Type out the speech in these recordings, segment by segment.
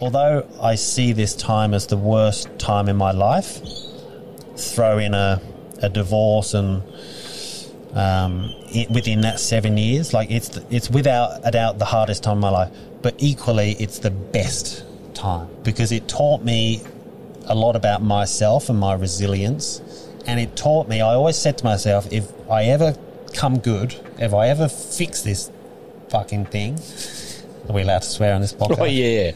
although I see this time as the worst time in my life, throw in a, a divorce and um, it, within that seven years, like it's it's without a doubt the hardest time of my life, but equally it's the best time because it taught me a lot about myself and my resilience, and it taught me. I always said to myself, if I ever come good, if I ever fix this fucking thing, are we allowed to swear on this podcast? Oh yeah.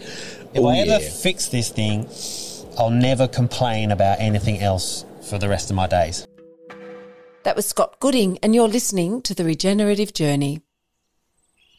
If oh, I ever yeah. fix this thing, I'll never complain about anything else for the rest of my days. That was Scott Gooding, and you're listening to The Regenerative Journey.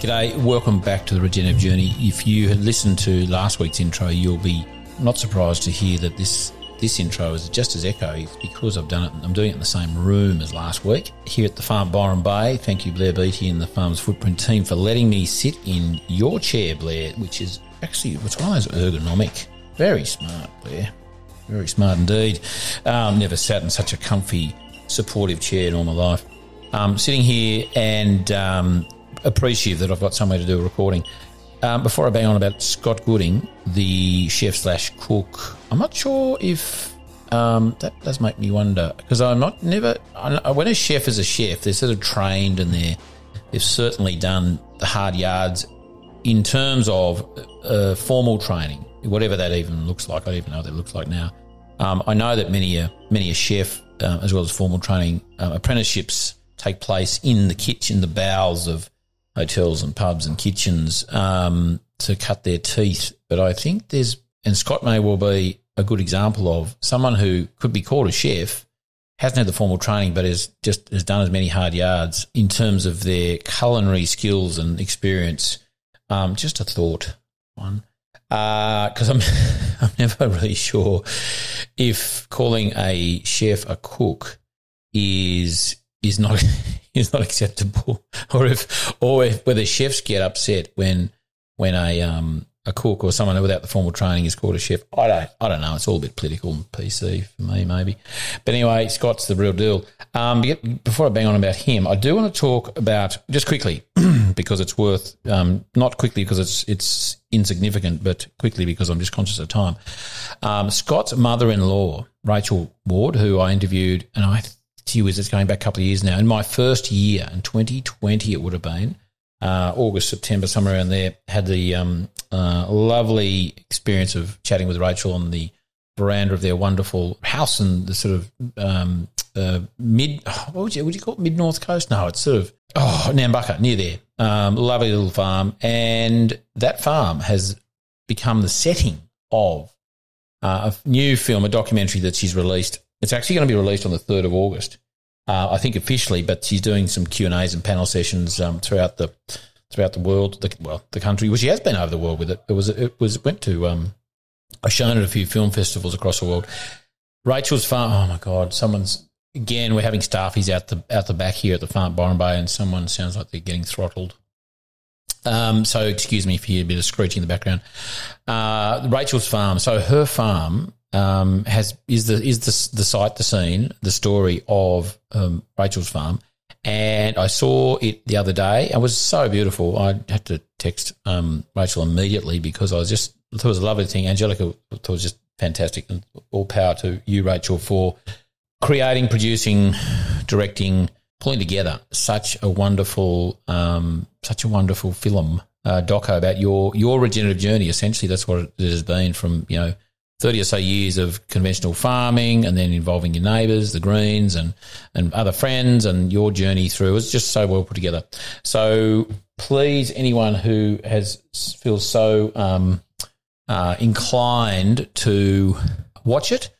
G'day, welcome back to the Regenerative Journey. If you had listened to last week's intro, you'll be not surprised to hear that this this intro is just as. It's because I've done it. I'm doing it in the same room as last week here at the farm Byron Bay. Thank you, Blair Beattie and the Farmers Footprint team for letting me sit in your chair, Blair, which is actually it's one of those ergonomic. Very smart, Blair. Very smart indeed. Um, never sat in such a comfy, supportive chair in all my life. Um, sitting here and um, appreciative that I've got somewhere to do a recording. Um, before I bang on about Scott Gooding, the chef slash cook, I'm not sure if um, that does make me wonder because I'm not never I, when a chef is a chef, they're sort of trained and they're they've certainly done the hard yards in terms of uh, formal training, whatever that even looks like. I don't even know what that looks like now. Um, I know that many a many a chef, uh, as well as formal training, uh, apprenticeships take place in the kitchen, the bowels of hotels and pubs and kitchens um, to cut their teeth. But I think there's, and Scott may well be a good example of someone who could be called a chef, hasn't had the formal training, but has just has done as many hard yards in terms of their culinary skills and experience. Um, just a thought, one, because I'm I'm never really sure if calling a chef a cook is is not is not acceptable, or if or if whether chefs get upset when when a um a cook or someone without the formal training is called a chef. I don't I don't know. It's all a bit political and PC for me, maybe. But anyway, Scott's the real deal. Um, before I bang on about him, I do want to talk about just quickly because it's worth um, not quickly because it's it's insignificant, but quickly because I'm just conscious of time. Um, Scott's mother-in-law, Rachel Ward, who I interviewed, and I gee whiz, it's going back a couple of years now. In my first year, in 2020, it would have been uh, August, September, somewhere around there, had the um, uh, lovely experience of chatting with Rachel on the veranda of their wonderful house in the sort of um, uh, mid, what would you, would you call it, mid north coast? No, it's sort of, oh, Nambucca, near there. Um, lovely little farm. And that farm has become the setting of uh, a new film, a documentary that she's released it's actually going to be released on the 3rd of August, uh, I think officially, but she's doing some Q&As and panel sessions um, throughout the throughout the world, the, well, the country, well, she has been over the world with it. It was, it was, went to, um, I've shown at a few film festivals across the world. Rachel's farm, oh my God, someone's, again, we're having staffies out the, out the back here at the farm, Byron Bay, and someone sounds like they're getting throttled. Um, so excuse me for a bit of screeching in the background. Uh, Rachel's farm. So her farm um, has is the is the the site the scene the story of um, Rachel's farm, and I saw it the other day. It was so beautiful. I had to text um, Rachel immediately because I was just thought it was a lovely thing. Angelica thought it was just fantastic, and all power to you, Rachel, for creating, producing, directing, pulling together such a wonderful, um, such a wonderful film uh, doco about your your regenerative journey. Essentially, that's what it has been from you know thirty or so years of conventional farming, and then involving your neighbours, the greens, and and other friends, and your journey through. is just so well put together. So please, anyone who has feels so um, uh, inclined to watch it,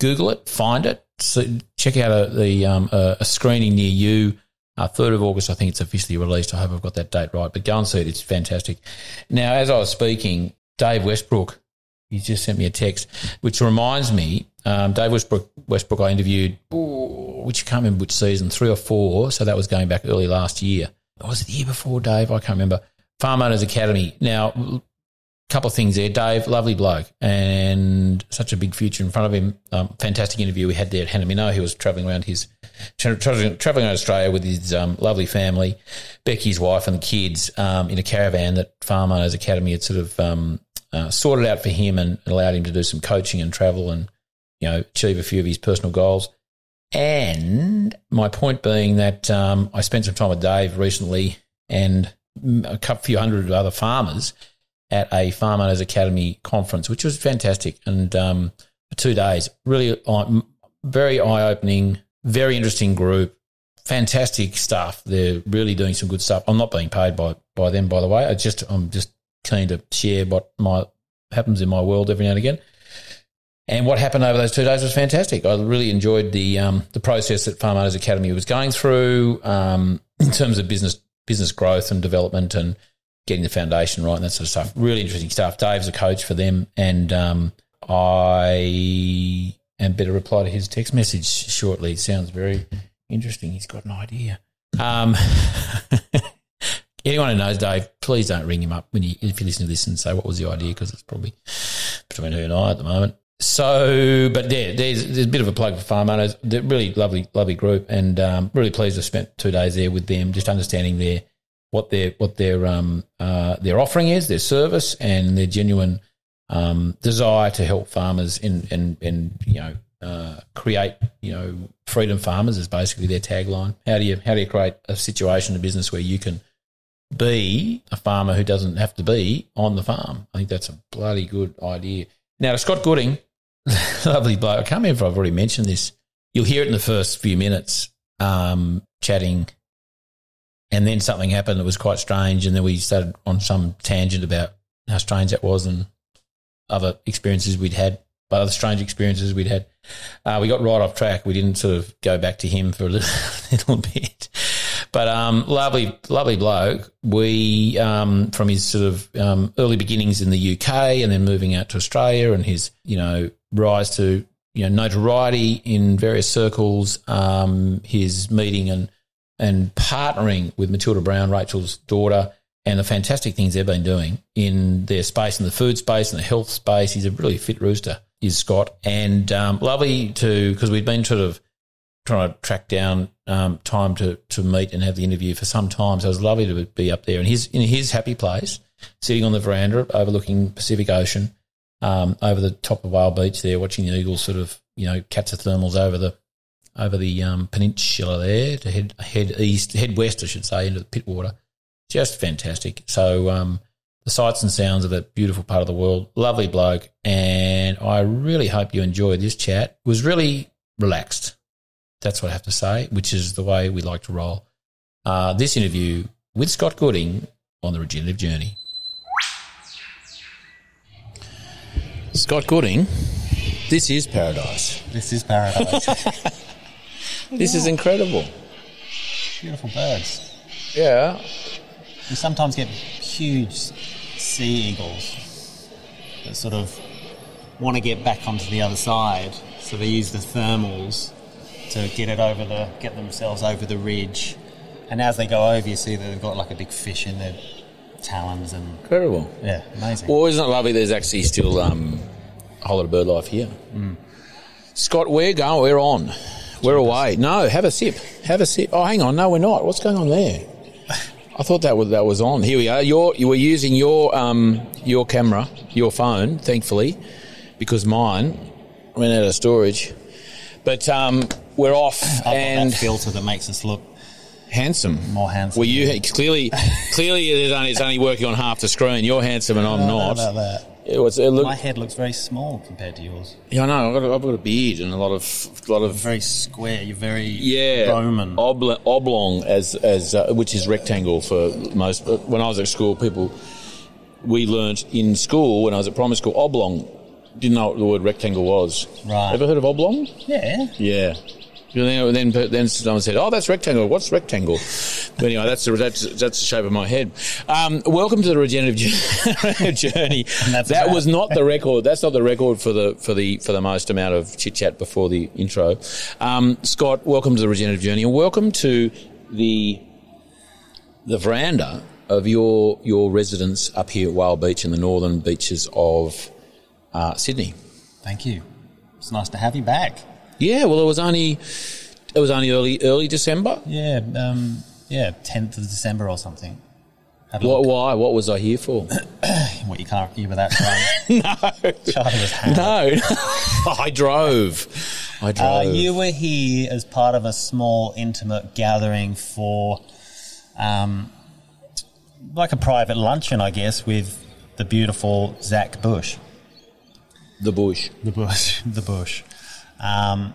Google it, find it, so check out a, the um, a screening near you. Uh, 3rd of August, I think it's officially released. I hope I've got that date right. But go and see it. It's fantastic. Now, as I was speaking, Dave Westbrook, he just sent me a text, which reminds me, um, Dave Westbrook, Westbrook I interviewed, ooh, which I can't remember which season, three or four. So that was going back early last year. Or was it the year before, Dave? I can't remember. Farm Owners Academy. Now, a couple of things there. Dave, lovely bloke, and such a big future in front of him. Um, fantastic interview we had there at Hanamino. He was travelling around his travelling, travelling around Australia with his um, lovely family, Becky's wife and the kids, um, in a caravan that Farm Owners Academy had sort of um, uh, sorted out for him and allowed him to do some coaching and travel and you know achieve a few of his personal goals. And my point being that um, I spent some time with Dave recently and a couple, few hundred other farmers at a Farm Owners Academy conference, which was fantastic. And um, two days, really uh, very eye opening, very interesting group, fantastic stuff. They're really doing some good stuff. I'm not being paid by, by them, by the way. I just I'm just keen to share what my happens in my world every now and again. And what happened over those two days was fantastic. I really enjoyed the um, the process that Farm Owners Academy was going through um, in terms of business business growth and development and getting the foundation right and that sort of stuff. Really interesting stuff. Dave's a coach for them, and um, I am better reply to his text message shortly. It sounds very interesting. He's got an idea. Um, anyone who knows Dave, please don't ring him up when you if you listen to this and say what was the idea because it's probably between her and I at the moment. So, but yeah, there's, there's a bit of a plug for farm owners. They're really lovely, lovely group, and um, really pleased to spent two days there with them, just understanding their what their what their um, uh, their offering is, their service, and their genuine um, desire to help farmers and and and you know uh, create you know freedom farmers is basically their tagline. How do you how do you create a situation, a business where you can be a farmer who doesn't have to be on the farm? I think that's a bloody good idea. Now, Scott Gooding, lovely bloke. I can't remember if I've already mentioned this. You'll hear it in the first few minutes, um, chatting and then something happened that was quite strange, and then we started on some tangent about how strange that was and other experiences we'd had, but other strange experiences we'd had. Uh, we got right off track. We didn't sort of go back to him for a little, little bit. But um, lovely, lovely bloke. We um, from his sort of um, early beginnings in the UK and then moving out to Australia and his you know rise to you know notoriety in various circles. Um, his meeting and and partnering with Matilda Brown, Rachel's daughter, and the fantastic things they've been doing in their space, in the food space, in the health space. He's a really fit rooster, is Scott. And um, lovely to, because we've been sort of trying to track down um, time to, to meet and have the interview for some time. So it was lovely to be up there in his, in his happy place, sitting on the veranda overlooking Pacific Ocean, um, over the top of Whale Beach there, watching the eagles sort of, you know, catch the thermals over the over the um, peninsula there to head head east, head west, I should say, into the Pittwater. Just fantastic. So um, the sights and sounds of that beautiful part of the world. Lovely bloke, and I really hope you enjoyed this chat. It was really relaxed. That's what I have to say, which is the way we like to roll. Uh, this interview with Scott Gooding on the regenerative journey. Scott Gooding, this is paradise. This is paradise. This is incredible. Beautiful birds. Yeah. You sometimes get huge sea eagles that sort of want to get back onto the other side, so they use the thermals to get it over the get themselves over the ridge. And as they go over, you see that they've got like a big fish in their talons and Incredible. yeah, amazing. Well, isn't it lovely? There's actually still um, a whole lot of bird life here. Scott, we're going. We're on. We're away. No, have a sip. Have a sip. Oh, hang on. No, we're not. What's going on there? I thought that was that was on. Here we are. You're you were using your um your camera, your phone, thankfully, because mine ran out of storage. But um, we're off, I've and that filter that makes us look Handsome. More handsome. Well, you clearly, clearly it's only, it's only working on half the screen. You're handsome and I'm not. about that. It was, it looked, My head looks very small compared to yours. yeah, I know. I've got, a, I've got a beard and a lot of, lot of Very square. You're very yeah, Roman. obl- oblong as as uh, which is rectangle for most. But when I was at school, people we learnt in school when I was at primary school oblong. Didn't know what the word rectangle was. Right. Ever heard of oblong? yeah. Yeah. You know, then, then someone said, "Oh, that's rectangle. What's rectangle?" But anyway, that's the, that's that's the shape of my head. Um, welcome to the regenerative journey. that was not the record. That's not the record for the for the for the most amount of chit chat before the intro. Um, Scott, welcome to the regenerative journey, and welcome to the the veranda of your your residence up here at Whale Beach in the northern beaches of uh, Sydney. Thank you. It's nice to have you back. Yeah, well, it was only it was only early early December. Yeah. Um, yeah. 10th of December or something. What, why? What was I here for? What you can't. Were that no, Charlie was hammered. no. I drove. I Uh, drove. you were here as part of a small, intimate gathering for, um, like a private luncheon, I guess, with the beautiful Zach Bush. the bush. The Bush. The Bush. Um,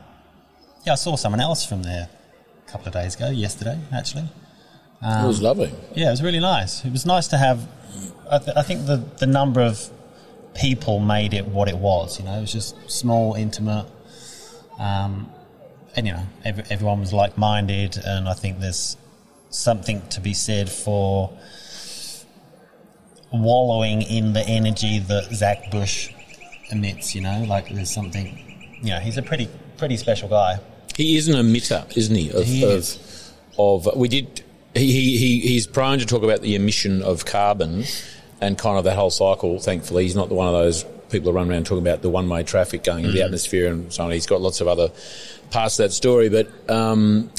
yeah, I saw someone else from there a couple of days ago, yesterday, actually. it was lovely. Yeah, it was really nice. It was nice to have. I, th- I think the the number of people made it what it was. You know, it was just small, intimate, um, and you know, ev- everyone was like minded. And I think there's something to be said for wallowing in the energy that Zach Bush emits. You know, like there's something. You know, he's a pretty pretty special guy. He is an emitter, isn't he? Of, He of, is. of we did. He, he, he he's prone to talk about the emission of carbon and kind of that whole cycle. Thankfully, he's not the one of those people who run around talking about the one-way traffic going into the atmosphere and so on. He's got lots of other parts of that story, but. Um,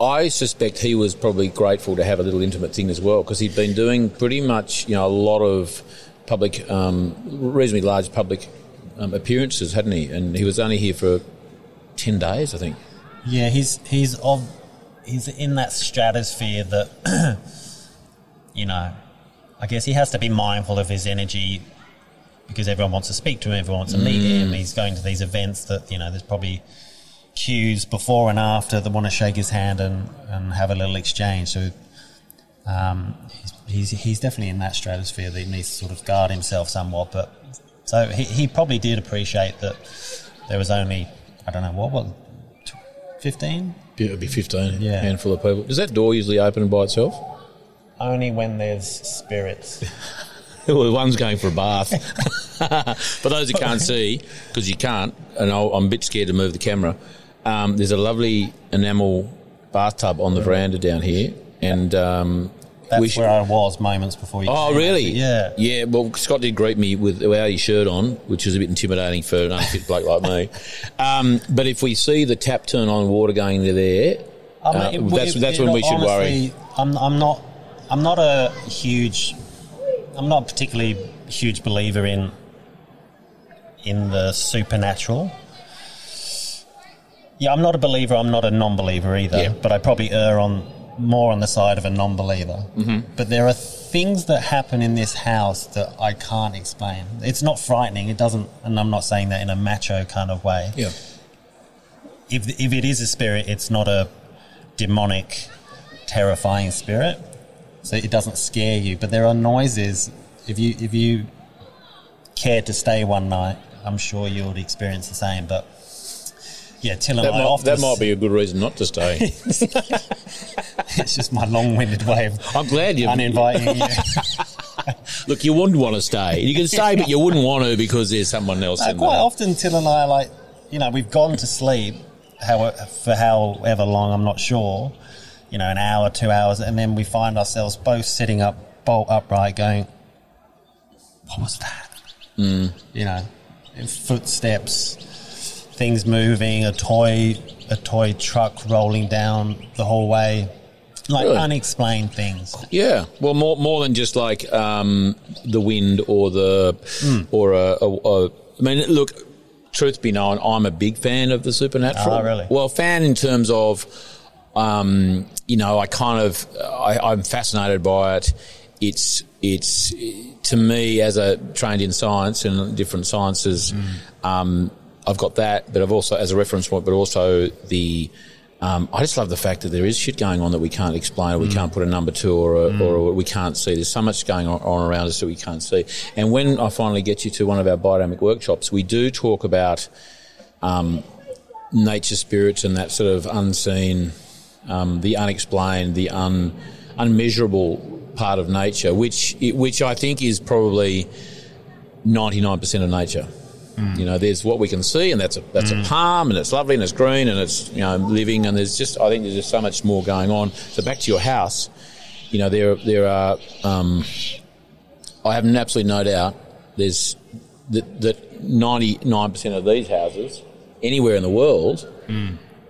I suspect he was probably grateful to have a little intimate thing as well because he'd been doing pretty much, you know, a lot of public, um, reasonably large public um, appearances, hadn't he? And he was only here for ten days, I think. Yeah, he's he's of he's in that stratosphere that you know. I guess he has to be mindful of his energy because everyone wants to speak to him, everyone wants to meet him. He's going to these events that you know. There's probably cues before and after that want to shake his hand and, and have a little exchange. So um, he's, he's he's definitely in that stratosphere that he needs to sort of guard himself somewhat. But so he, he probably did appreciate that there was only I don't know what what fifteen It would be fifteen, Yeah. handful of people. Does that door usually open by itself? only when there's spirits. well, one's going for a bath. for those who can't see, because you can't, and I'll, I'm a bit scared to move the camera. Um, there's a lovely enamel bathtub on the veranda down here, and um, That's should- where I was moments before you. Oh, came, really? actually. Yeah. Yeah. Well, Scott did greet me with without his shirt on, which was a bit intimidating for an unfit bloke like me. Um, but if we see the tap turn on, water going into there, I mean, uh, it- that's it- that's it- when we should worry. I'm, I'm not. I'm not a huge. I'm not a particularly huge believer in in the supernatural. Yeah, I'm not a believer. I'm not a non-believer either. Yeah. But I probably err on more on the side of a non-believer. Mm-hmm. But there are things that happen in this house that I can't explain. It's not frightening. It doesn't, and I'm not saying that in a macho kind of way Yeah. if if it is a spirit, it's not a demonic, terrifying spirit, so it doesn't scare you. But there are noises. If you if you care to stay one night, I'm sure you'll experience the same. But yeah, Till and That I might, often that might be a good reason not to stay. it's just my long-winded way of I'm glad you're uninviting you. Look, you wouldn't want to stay. You can stay, but you wouldn't want to because there's someone else in quite there. often, Till and I are like, you know, we've gone to sleep how, for however long, I'm not sure, you know, an hour, two hours, and then we find ourselves both sitting up, bolt upright, going, what was that? Hmm. You know, footsteps, things moving, a toy, a toy truck rolling down the hallway, like Really? unexplained things. Yeah, well, more more than just like um, the wind or the Hmm. or a, a, a. I mean, look. Truth be known, I'm a big fan of the supernatural. Ah, really? Well, fan in terms of Um, you know, I kind of I, I'm fascinated by it. It's it's to me as a trained in science and different sciences. Um, I've got that, but I've also as a reference point, but also the. Um, I just love the fact that there is shit going on that we can't explain, or we can't put a number to, or, a, or we can't see. There's so much going on, around us that we can't see. And when I finally get you to one of our biodynamic workshops, we do talk about um, nature spirits and that sort of unseen, um, the unexplained, the un, unmeasurable part of nature, which which I think is probably ninety nine percent of nature. You know, there's what we can see, and that's a that's a palm, and it's lovely, and it's green, and it's you know living, and there's just I think there's just so much more going on. So back to your house, you know, there there are. Um, I have absolutely no doubt there's that that ninety nine percent of these houses anywhere in the world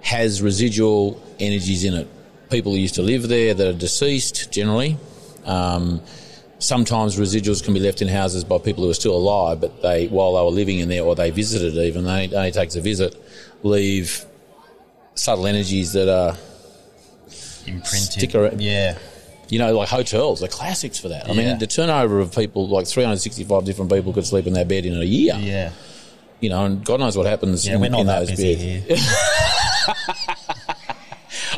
has residual energies in it. People who used to live there that are deceased generally. Um, sometimes residuals can be left in houses by people who are still alive, but they, while they were living in there or they visited even, they only takes a visit, leave subtle energies that are, Imprinted. Stick around. Yeah. you know, like hotels, they're classics for that. I Yeah. mean, the turnover of people, like 365 different people could sleep in their bed in a year, Yeah. you know, and God knows what happens Yeah, in, we're not in that those busy beds. here.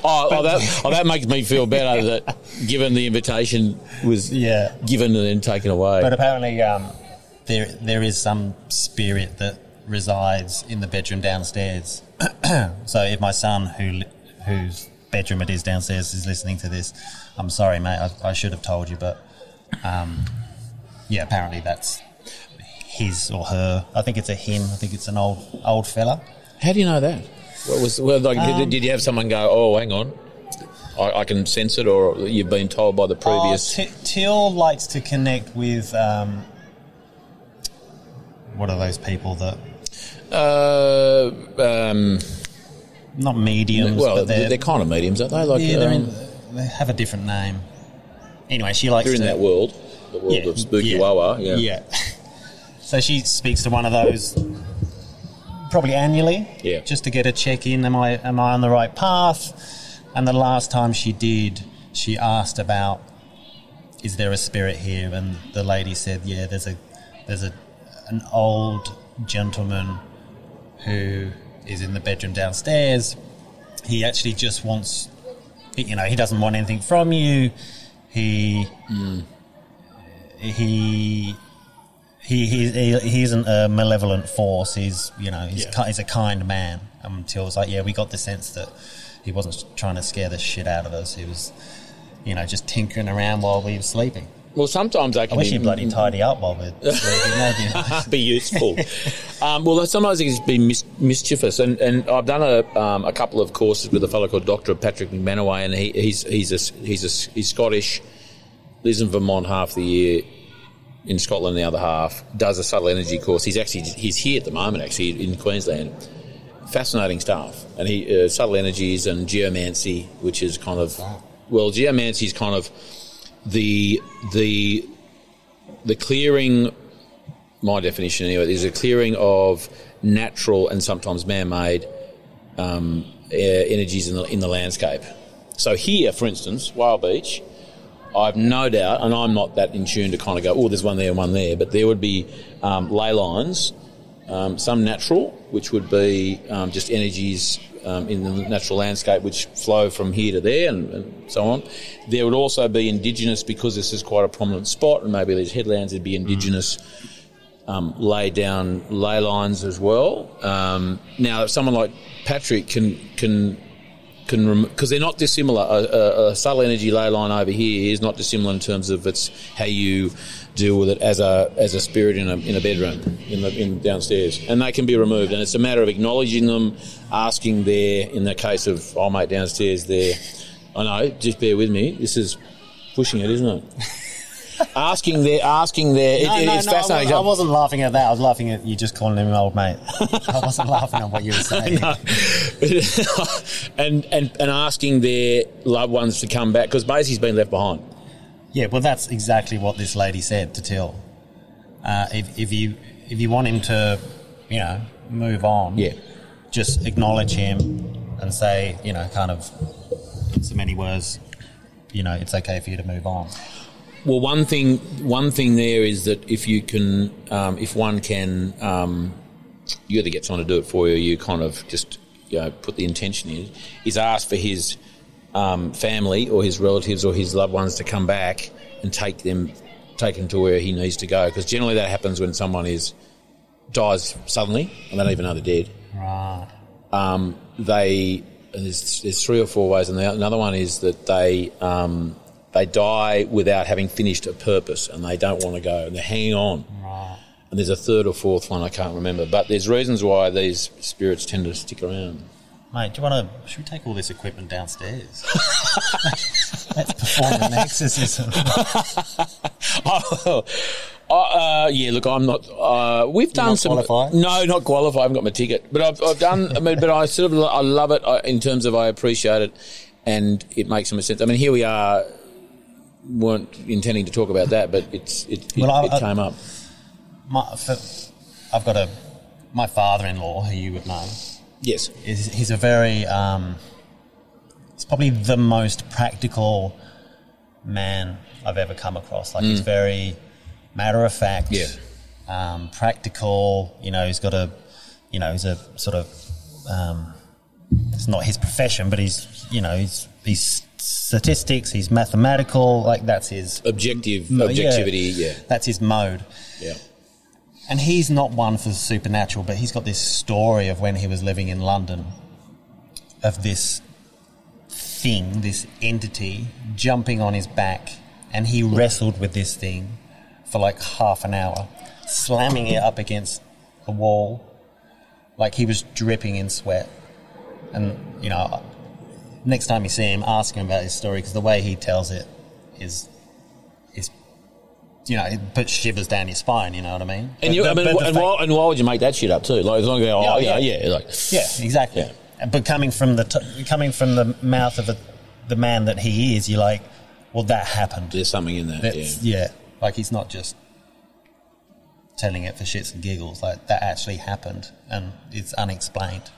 Oh, oh, that, oh, that makes me feel better that given the invitation was Yeah. given and then taken away. But apparently, um, there there is some spirit that resides in the bedroom downstairs. so if my son, who whose bedroom it is downstairs, is listening to this, I'm sorry, mate. I, I should have told you, but um, yeah, apparently that's his or her. I think it's a him. I think it's an old old fella. How do you know that? What was well, like? Um, did, you have someone go? Oh, hang on, I, I can sense it, or you've been told by the previous? Oh, T- Till likes to connect with. Um, what are those people that uh, um, not mediums? well, but they're, they're, kind of mediums, aren't they? Like yeah, they're um, in, they have a different name. Anyway, she likes they're in to, that world, the world Yeah, of spooky yeah, wawa. Yeah. yeah. So she speaks to one of those probably annually, Yeah. just to get a check in. Am I am I on the right path? And the last time she did, she asked about, is there a spirit here? And the lady said, yeah, there's a there's a an old gentleman who is in the bedroom downstairs. He actually just wants, you know, he doesn't want anything from you. He hmm. he he he he, he isn't a malevolent force. He's you know he's Yeah. he's a kind man. Until it's like yeah, we got the sense that he wasn't trying to scare the shit out of us. He was you know just tinkering around while we were sleeping. Well, sometimes I can wish be he'd bloody tidy up while we're sleeping. Nice. be useful. um, well, sometimes it can be mis- mischievous, and, and I've done a, um, a couple of courses with a fellow called Doctor Patrick MacManaway, and he, he's he's a, he's a, he's Scottish, lives in Vermont half the year, in Scotland the other half, does a subtle energy course. He's actually he's here at the moment, actually in Queensland. Fascinating stuff, and he uh, subtle energies and geomancy, which is kind of well, geomancy is kind of the the the clearing my definition anyway, is a clearing of natural and sometimes man-made um, energies in the, in the landscape. So here, for instance, Whale Beach, I've no doubt, and I'm not that in tune to kind of go, oh, there's one there and one there, but there would be um, ley lines, um, some natural, which would be um, just energies um, in the natural landscape which flow from here to there and, and so on. There would also be indigenous, because this is quite a prominent spot, and maybe these headlands would be indigenous um, lay down ley lines as well. Um, now, if someone like Patrick can can can because they're not dissimilar. A, a, a subtle energy ley line over here is not dissimilar in terms of its how you deal with it as a as a spirit in a in a bedroom in the in downstairs, and they can be removed. And it's a matter of acknowledging them, asking their in the case of oh mate downstairs there. I know, just bear with me. This is pushing it, isn't it? asking their asking their it, No, no, it's no, I fascinating. wasn't- I wasn't laughing at that. I was laughing at you just calling him old mate. I wasn't laughing at what you were saying. and, and and asking their loved ones to come back because Maisie's been left behind. Yeah, well, that's exactly what this lady said to Till. Uh, if, if you if you want him to, you know, move on, Yeah. just acknowledge him and say, you know, kind of in so many words, you know, it's okay for you to move on. Well, one thing, one thing there is that if you can, um, if one can, um, you either get someone to do it for you, or you kind of just you know, put the intention in, is ask for his um, family or his relatives or his loved ones to come back and take them, take him to where he needs to go. Because generally that happens when someone is dies suddenly and they don't even know they're dead. Right. Um, they and there's, there's three or four ways, and the, another one is that they um, they die without having finished a purpose, and they don't want to go, and they're hanging on. Right. And there's a third or fourth one I can't remember, but there's reasons why these spirits tend to stick around. Mate, do you want to? Should we take all this equipment downstairs? Let's perform an exorcism. oh, uh, yeah. Look, I'm not. Uh, we've done not some. qualified? No, not qualified. I haven't got my ticket, but I've, I've done. I mean, but I sort of I love it I, in terms of I appreciate it, and it makes some sense. I mean, here we are. Weren't intending to talk about that, but it's it, it, Well, I- it I- came up. My, for, I've got a my father-in-law who you would know. Yes. Is he's a very um, he's probably the most practical man I've ever come across. Like he's very matter of fact, Yeah. um, practical. You know, he's got a you know he's a sort of um, it's not his profession, but he's you know he's he's statistics, he's mathematical. Like that's his Objective Yeah. objectivity. Yeah. that's his mode. Yeah. And he's not one for supernatural, but he's got this story of when he was living in London of this thing, this entity jumping on his back, and he wrestled with this thing for like half an hour, slamming it up against a wall, like he was dripping in sweat. And you know, next time you see him, ask him about his story because the way he tells it is is you know it puts shivers down your spine. You know what I mean? And, you, But I mean, and, fact- why, and why would you make that shit up too? Like as long as you go, oh Yeah, yeah, yeah. yeah, like Yeah, exactly. Yeah. But coming from the t- coming from the mouth of a, the man that he is, you're like, well, that happened. there's something in that. That's, yeah. yeah. like he's not just telling it for shits and giggles. Like that actually happened, and it's unexplained.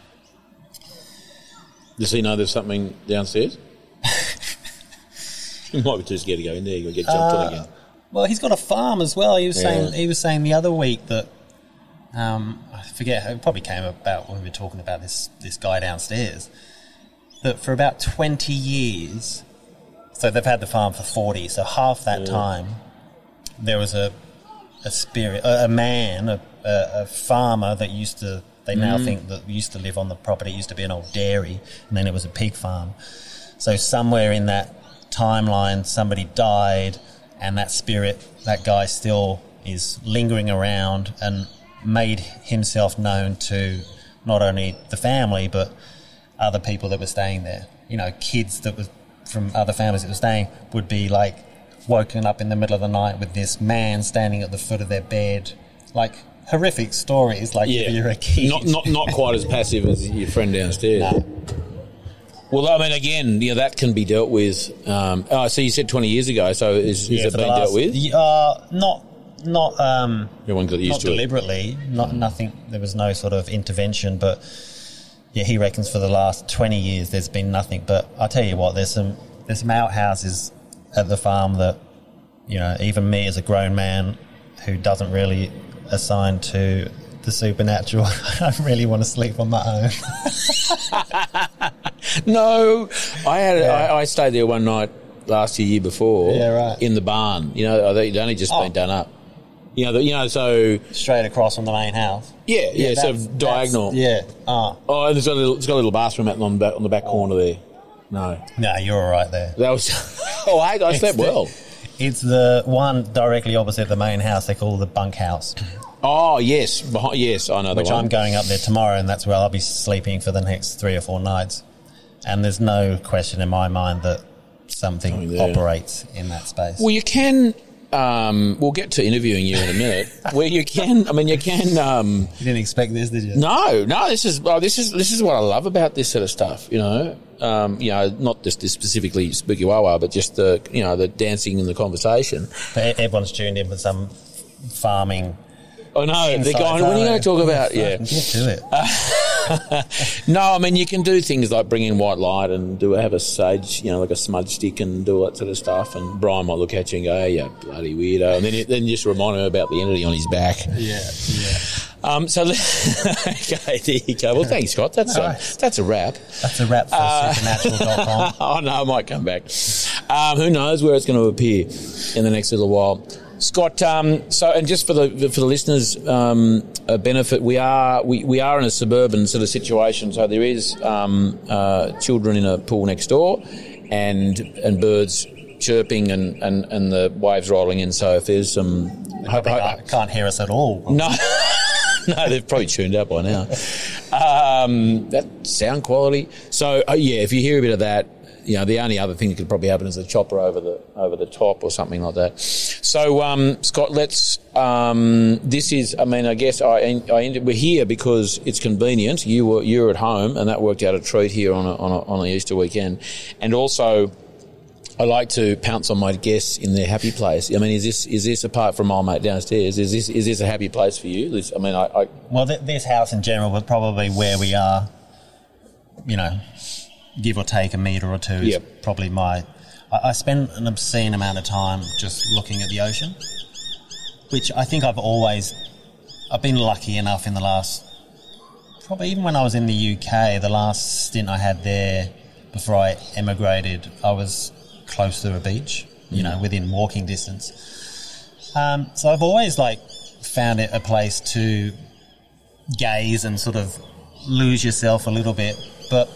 Does he know there's something downstairs? he might be too scared to go in there. You'll get jumped on again. Well, he's got a farm as well. He was Yeah. saying he was saying the other week that um, I forget. It probably came about when we were talking about this this guy downstairs. That for about twenty years, so they've had the farm for forty. So half that time, there was a a spirit, a, a man, a, a, a farmer that used to. They now mm. think that used to live on the property. It used to be an old dairy, and then it was a pig farm. So somewhere in that timeline, somebody died, and that spirit, that guy, still is lingering around and made himself known to not only the family but other people that were staying there. You know, kids that were from other families that were staying would be like woken up in the middle of the night with this man standing at the foot of their bed, like horrific stories. Like Yeah, you're a kid, Not, not not quite as passive as your friend downstairs. No. Well, I mean, again, you know, that can be dealt with. Um, oh, so you said 20 years ago. So is, is Yeah, it being last- dealt with? Uh, not, not, um, Everyone got used not to it. deliberately. Not nothing. There was no sort of intervention, but yeah, he reckons for the last twenty years there's been nothing. But I tell you what, there's some there's some outhouses at the farm that you know even me as a grown man who doesn't really assign to the supernatural, I really want to sleep on my own. No, I had I, I stayed there one night last year, year before. Yeah, right. In the barn, you know, they'd only just Oh. been done up. You know, the, you know, so Straight across from the main house. yeah, yeah, so that's- diagonal. Yeah. Ah, Oh, and it's got a little, it's got a little bathroom out on the back, on the back corner there. No, no, you're all right there. that was. oh, I, I slept well. It's the one directly opposite the main house. They call the bunkhouse. Oh yes, behind, yes, I know the which one. I'm going up there tomorrow, and that's where I'll be sleeping for the next three or four nights. And there's no question in my mind that something oh, Something there. operates in that space. Well, you can. Um, we'll get to interviewing you in a minute. where you can, I mean, you can. Um, you didn't expect this, did you? no, no. This is well, this is this is what I love about this sort of stuff. You know, um, you know, not just this specifically spooky wawa, but just the you know the dancing and the conversation. But everyone's tuned in for some farming. Oh no, they're going. When are you going to talk about? Yeah. Get to it. no, I mean you can do things like bring in white light and do have a sage, you know, like a smudge stick and do all that sort of stuff. And Brian might look at you and go, "Hey, you bloody weirdo," and then you, then you just remind him about the entity on his back. Yeah, yeah. Um, so okay, there you go. Well, thanks, Scott. That's Nice. a that's a wrap. That's a wrap for supernatural.com. oh no, I might come back. Um, who knows where it's going to appear in the next little while. Scott, um, so and just for the for the listeners' um, benefit, we are we, we are in a suburban sort of situation. So there is um, uh, children in a pool next door, and and birds chirping and, and, and the waves rolling in. So if there's some, I think I can't hear us at all. no. no, they've probably tuned out by now. Um, that sound quality. So uh, yeah, if you hear a bit of that, you know, the only other thing that could probably happen is a chopper over the over the top or something like that. So um, Scott, let's. Um, this is. I mean, I guess I, I ended, we're here because it's convenient. You were you're at home, and that worked out a treat here on a, on a, on the Easter weekend, and also. I like to pounce on my guests in their happy place. I mean, is this is this apart from my mate downstairs? Is this is this a happy place for you? This- I mean, I, I Well, th- this house in general, but probably where we are, you know, give or take a metre or two, is Yep. probably my. I, I spend an obscene amount of time just looking at the ocean, which I think I've always. I've been lucky enough in the last. Probably even when I was in the UK, the last stint I had there before I emigrated, I was close to a beach, you know, within walking distance. Um, so I've always like found it a place to gaze and sort of lose yourself a little bit. But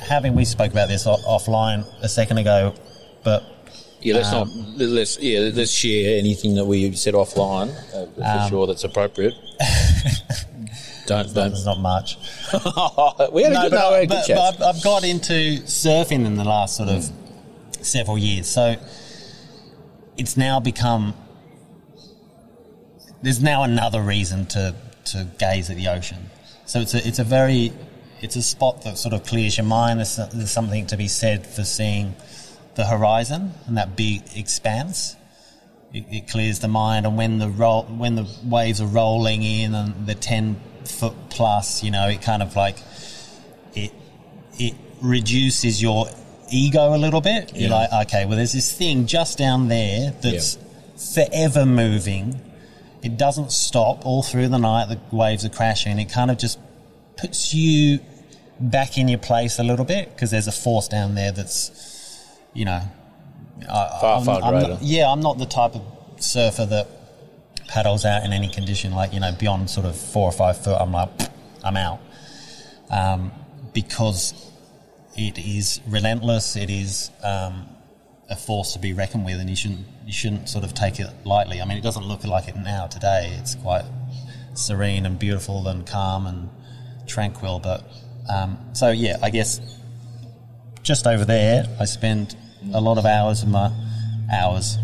having we spoke about this offline a second ago, but Yeah, let's Um, not let's yeah let's share anything that we said offline uh, for Um, sure that's appropriate. don't don't. there's not much. we had a No, good, but, no, I, a but, but I've, I've got into surfing in the last sort of several years, so it's now become. There's now another reason to to gaze at the ocean. So it's a it's a very it's a spot that sort of clears your mind. There's, there's something to be said for seeing the horizon and that big expanse. It, it clears the mind, and when the roll, when the waves are rolling in and the ten foot plus, you know, it kind of like it it reduces your ego a little bit. You're like, okay, well, there's this thing just down there that's forever moving. It doesn't stop all through the night. The waves are crashing. It kind of just puts you back in your place a little bit because there's a force down there that's, you know, I, Far, I'm, far I'm greater. not- yeah, I'm not the type of surfer that paddles out in any condition. Like you know, beyond sort of four or five foot, I'm like, I'm out um, because it is relentless. It is um, a force to be reckoned with, and you shouldn't you shouldn't sort of take it lightly. I mean, it doesn't look like it now today. It's quite serene and beautiful and calm and tranquil. But um, so yeah, I guess just over there, I spend a lot of hours of my hours.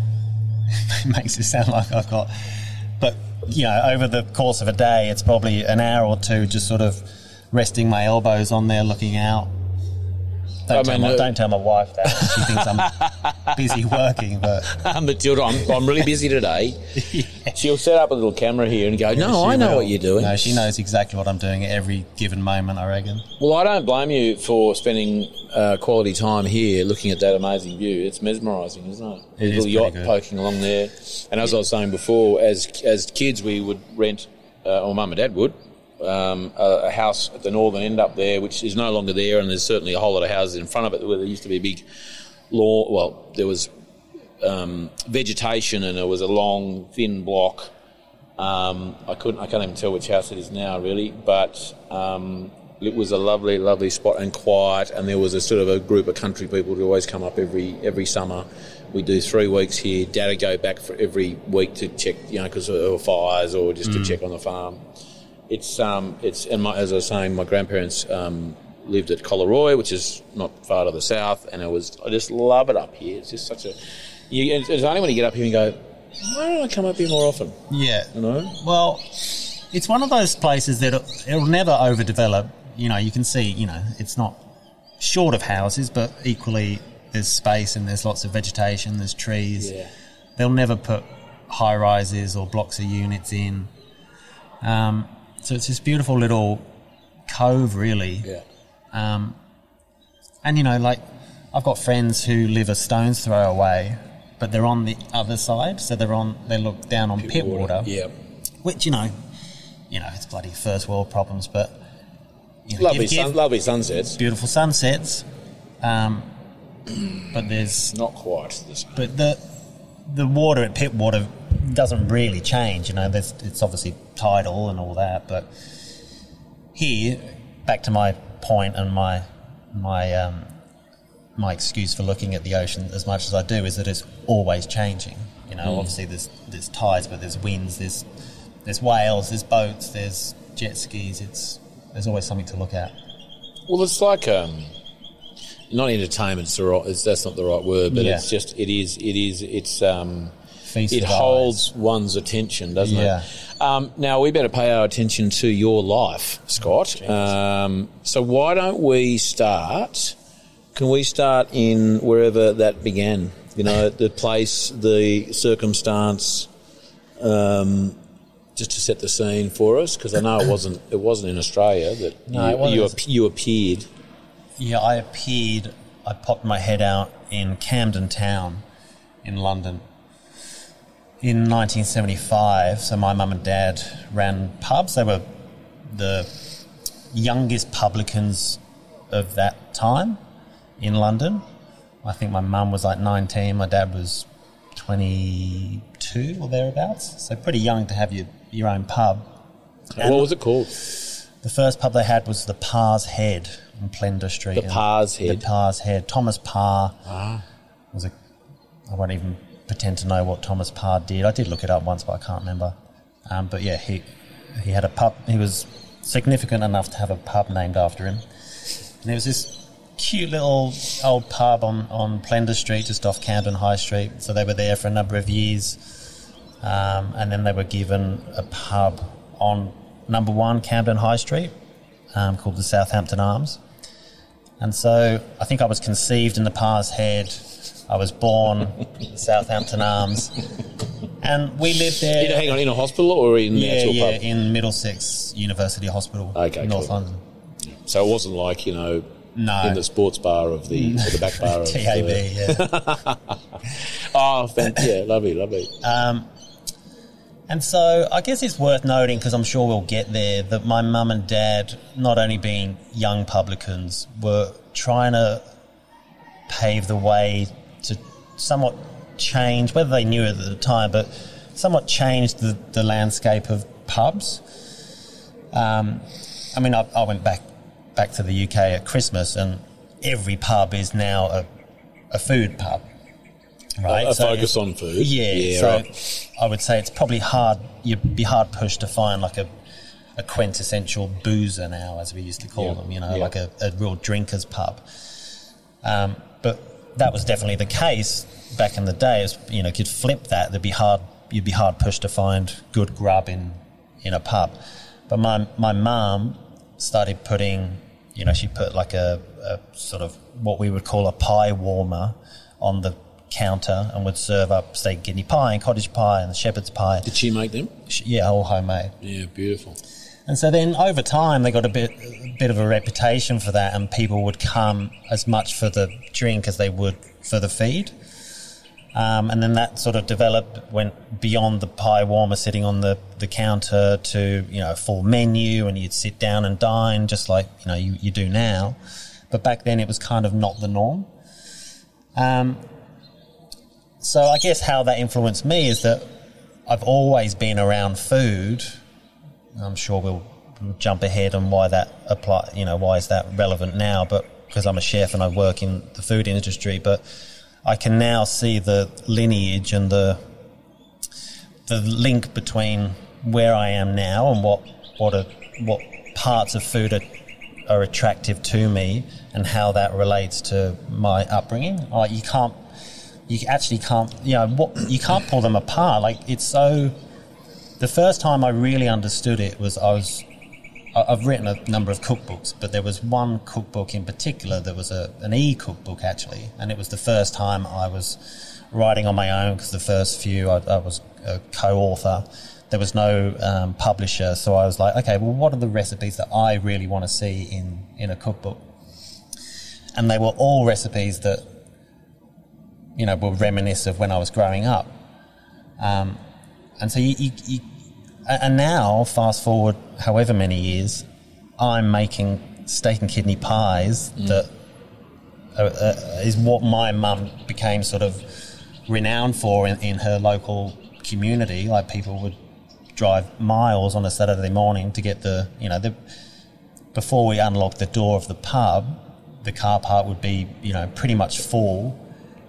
it makes it sound like I've got, but you know, over the course of a day, it's probably an hour or two just sort of resting my elbows on there, looking out. Don't, I tell, mean, my, don't tell my wife that she thinks I'm busy working, but Matilda, I'm, I'm really busy today. She'll set up a little camera here and go, "No, I know will. what you're doing." No, she knows exactly what I'm doing at every given moment. I reckon. Well, I don't blame you for spending uh, quality time here looking at that amazing view. It's mesmerising, isn't it? There's a is little yacht good. poking along there. And as I was saying before, as as kids, we would rent, uh, or mum and dad would, um, a, a house at the northern end up there, which is no longer there, and there's certainly a whole lot of houses in front of it where there used to be a big lawn. Well, there was um, vegetation, and there was a long, thin block. Um, I couldn't. I can't even tell which house it is now, really. But um, it was a lovely, lovely spot and quiet. And there was a sort of a group of country people who always come up every every summer. We do three weeks here. Dad would go back for every week to check, you know, because there were fires or just to check on the farm. It's um, it's and my, as I was saying, my grandparents um, lived at Collaroy, which is not far to the south, and it was. I just love it up here. It's just such a. You, it's it's only when you get up here and go, why don't I come up here more often? Yeah. You know. Well, it's one of those places that it'll, it'll never overdevelop. You know, you can see, you know, it's not short of houses, but equally there's space and there's lots of vegetation, there's trees. Yeah. They'll never put high rises or blocks of units in. Um, so it's this beautiful little cove, really. Yeah. Um, and you know, like I've got friends who live a stone's throw away, but they're on the other side, so they're on. They look down on Pittwater, Yeah. which you know, you know, it's bloody first world problems, but you know, Lovely, give- give lovely sunsets. beautiful sunsets. Um, but there's Not quite the but the the water at Pittwater doesn't really change. You know, there's, it's obviously tidal and all that, but here, back to my point and my my um, my excuse for looking at the ocean as much as I do is that it's always changing. You know, obviously there's there's tides, but there's winds, there's there's whales, there's boats, there's jet skis. It's there's always something to look at. Well, it's like um, not entertainment. It's the right. It's, that's not the right word, but Yeah. it's just it is. It is. It's um, Feast it holds one's attention, doesn't Yeah. it? Um, now we better pay our attention to your life, Scott. Um, so why don't we start? Can we start in wherever that began? You know, the place, the circumstance, um, just to set the scene for us, because I know it wasn't it wasn't in Australia that No, you, you, you appeared. Yeah, I appeared. I popped my head out in Camden Town, in London, in 1975. So my mum and dad ran pubs. They were the youngest publicans of that time in London. I think my mum was like 19. My dad was 22 or thereabouts. So pretty young to have your your own pub. what was it called? The first pub they had was the Parr's Head on Plender Street. The Parr's Head. The Parr's Head. Thomas Parr Ah. was a. I won't even pretend to know what Thomas Parr did. I did look it up once, but I can't remember. Um, but yeah, he he had a pub. He was significant enough to have a pub named after him. And there was this cute little old pub on, on Plender Street, just off Camden High Street. So they were there for a number of years. Um, and then they were given a pub on number one Camden High Street um, called the Southampton Arms. And so I think I was conceived in the Parr's Head. I was born in Southampton Arms. And we lived there. In, hang on, in a hospital or in the yeah, actual yeah, pub? in Middlesex University Hospital, Okay, North cool. London. So it wasn't like you know No. in the sports bar of the or the back bar of TAB, uh, yeah. Oh, yeah, lovely, lovely. And so I guess it's worth noting, because I'm sure we'll get there, that my mum and dad, not only being young publicans, were trying to pave the way somewhat changed, whether they knew it at the time, but somewhat changed the, the landscape of pubs. Um, I mean, I, I went back back to the UK at Christmas, and every pub is now a, a food pub. Right, a So focus on food. yeah, yeah so right. I would say it's probably hard. You'd be hard pushed to find like a, a quintessential boozer now, as we used to call Yeah, them. You know, yeah. like a, a real drinkers pub. Um, but that was definitely the case back in the day. You know, could flip that. There'd be hard. You'd be hard pushed to find good grub in in a pub. But my my mum started putting. You know, she put like a, a sort of what we would call a pie warmer on the counter and would serve up, say, guinea pie and cottage pie and the shepherd's pie. Did she make them? Sh- Yeah, all homemade. Yeah, beautiful. And so then over time, they got a bit, a bit of a reputation for that, and people would come as much for the drink as they would for the feed. Um, and then that sort of developed, went beyond the pie warmer sitting on the, the counter to, you know, a full menu, and you'd sit down and dine just like, you know, you, you do now. But back then it was kind of not the norm. Um, so I guess how that influenced me is that I've always been around food. I'm sure we'll, jump ahead on why that apply. You know, why is that relevant now? But because I'm a chef and I work in the food industry, but I can now see the lineage and the the link between where I am now and what what are, what parts of food are, are attractive to me and how that relates to my upbringing. Like you can't, you actually can't, you know, what you can't pull them apart. Like it's so. The first time I really understood it was I was. I've written a number of cookbooks, but there was one cookbook in particular that was a, an e cookbook actually, and it was the first time I was writing on my own because the first few I, I was a co author, there was no um, publisher, so I was like, okay, well, what are the recipes that I really want to see in in a cookbook? And they were all recipes that you know were reminisce of when I was growing up. Um, and so you, you, you, and now fast forward however many years, I'm making steak and kidney pies that uh, uh, is what my mum became sort of renowned for in, in her local community. Like people would drive miles on a Saturday morning to get the, you know, the, before we unlocked the door of the pub, the car park would be, you know, pretty much full,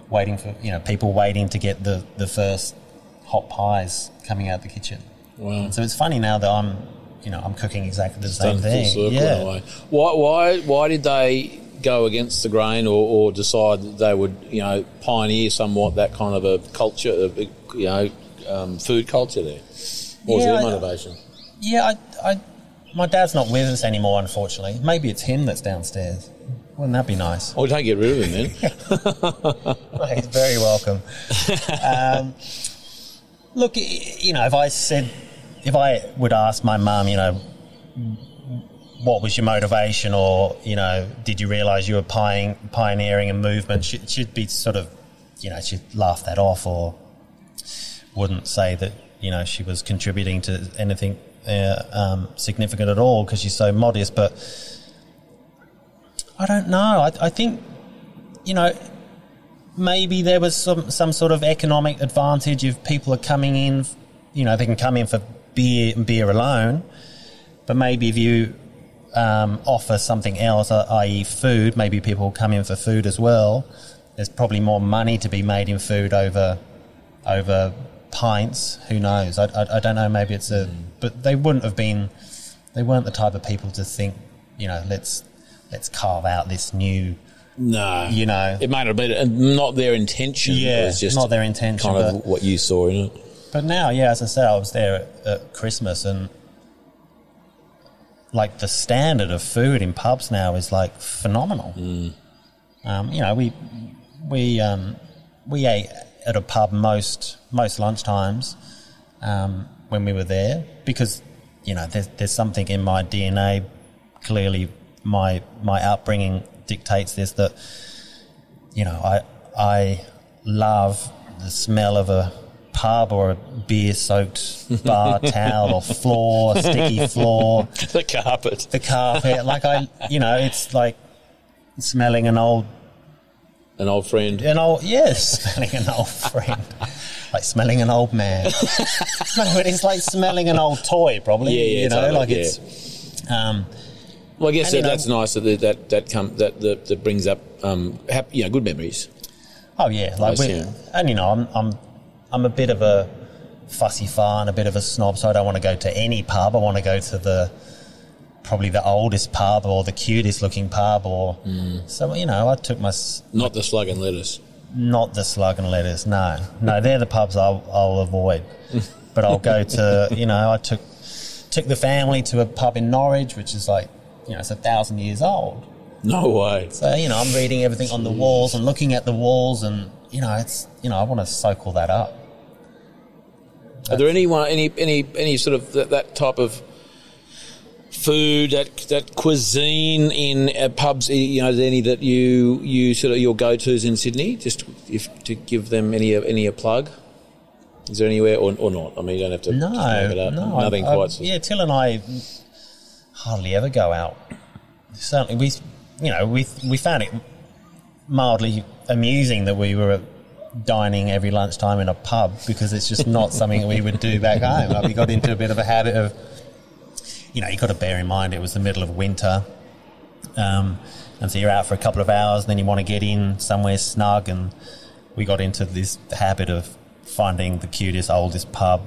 waiting for, you know, people waiting to get the, the first hot pies coming out the kitchen. Wow. So it's funny now that I'm, you know, I'm cooking exactly the same Done full thing. yeah. way. Why, why, why did they go against the grain or, or decide that they would, you know, pioneer somewhat that kind of a culture, of, you know, um, food culture there? What was Yeah, their I- motivation? Yeah, I, I, my dad's not with us anymore, unfortunately. Maybe it's him that's downstairs. Wouldn't that be nice? Oh, don't get rid of him then. He's very welcome. um, look, you know, if I said, if I would ask my mum, you know, what was your motivation, or you know, did you realise you were pioneering, a movement? She, she'd be sort of, you know, she'd laugh that off, or wouldn't say that you know she was contributing to anything uh, um, significant at all because she's so modest. But I don't know. I, I think you know maybe there was some some sort of economic advantage if people are coming in. You know, they can come in for beer and beer alone, but maybe if you um, offer something else, uh, i.e., food, maybe people will come in for food as well. There's probably more money to be made in food over over pints. Who knows? I, I, I don't know. Maybe it's a, but they wouldn't have been. They weren't the type of people to think, you know, let's let's carve out this new, no. you know. It might not have been uh, not their intention. Yeah, it was just not their intention, Kind of what you saw in it. But now, yeah, as I said, I was there at, at Christmas and like the standard of food in pubs now is like phenomenal. Um, you know, we we um, we ate at a pub most most lunchtimes um, when we were there because you know there's there's something in my DNA. Clearly, my my upbringing dictates this that you know I I love the smell of a pub or a beer soaked bar towel or floor, sticky floor the carpet. the carpet. Like I, you know, it's like smelling an old, An old friend. an old, yes, smelling an old friend, like smelling an old man. no, but it's like smelling an old toy, probably. Yeah, yeah, you know, totally, like yeah. it's. Um, Well, I guess And, that, know- that's nice that that that come that that, that brings up um, hap, you know good memories. oh yeah, like yeah. and you know, I'm, I'm, I'm a bit of a fussy far and a bit of a snob, so I don't want to go to any pub. I want to go to the probably the oldest pub or the cutest looking pub, or Mm. so you know, I took my Not the slug and lettuce. Not the slug and lettuce. No, no, they're the pubs I'll, I'll avoid. but I'll go to you know I took took the family to a pub in Norwich, which is like you know it's a thousand years old. No way. So you know I'm reading everything on the walls and looking at the walls, and you know it's you know I want to soak all that up. Are there anyone any any any sort of that, that type of food that that cuisine in uh, pubs? You know, is there any that you you sort of your go tos in Sydney? Just if to give them any any a plug. Is there anywhere or, or not? I mean, you don't have to No, name it up. no, nothing I- I- quite. so- yeah, Till and I hardly ever go out. Certainly, we you know we we found it mildly amusing that we were dining every lunchtime in a pub because it's just not something we would do back home. Like we got into a bit of a habit of, you know, you got to bear in mind it was the middle of winter, um, and so you're out for a couple of hours, and then you want to get in somewhere snug, and we got into this habit of finding the cutest, oldest pub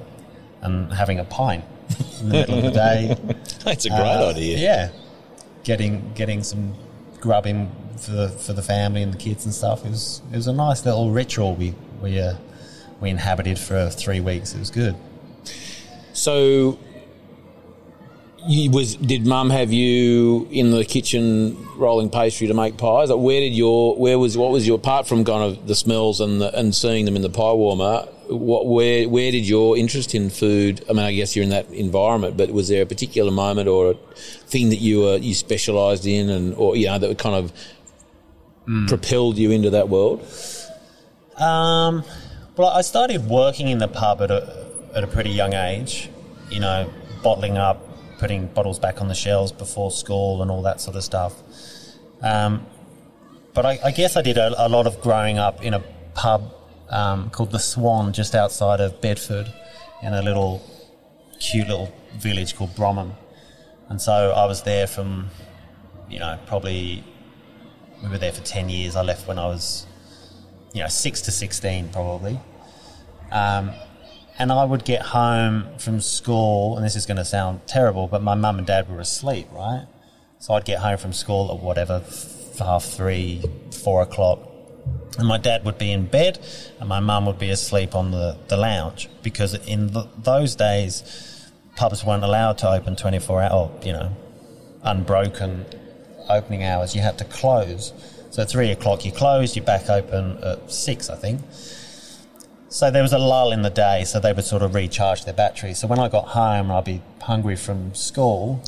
and having a pint in the middle of the day. That's a great Uh, idea. Yeah, getting getting some grub in for the for the family and the kids and stuff. It was it was a nice little ritual we we uh, we inhabited for three weeks. It was good. So, you was did Mum have you in the kitchen rolling pastry to make pies? Like where did your where was what was your apart from kind of the smells and the, and seeing them in the pie warmer? What, where where did your interest in food? I mean, I guess you're in that environment, but was there a particular moment or a thing that you were you specialised in, and or you know that kind of propelled you into that world? Um, well, I started working in the pub at a, at a pretty young age, you know, bottling up, putting bottles back on the shelves before school and all that sort of stuff. Um, but I, I guess I did a, a lot of growing up in a pub um, called the Swan just outside of Bedford in a little cute little village called Bromham. And so I was there from, you know, probably we were there for 10 years. I left when I was, you know, 6 to 16 probably. Um, and I would get home from school, and this is going to sound terrible, but my mum and dad were asleep, right? So I'd get home from school at whatever, half three, four o'clock, and my dad would be in bed, and my mum would be asleep on the, the lounge because in the, those days, pubs weren't allowed to open 24 hour, oh, you know, unbroken opening hours. You had to close. So at three o'clock you closed, you back open at six, I think. So there was a lull in the day, so they would sort of recharge their batteries. So when I got home, I'd be hungry from school.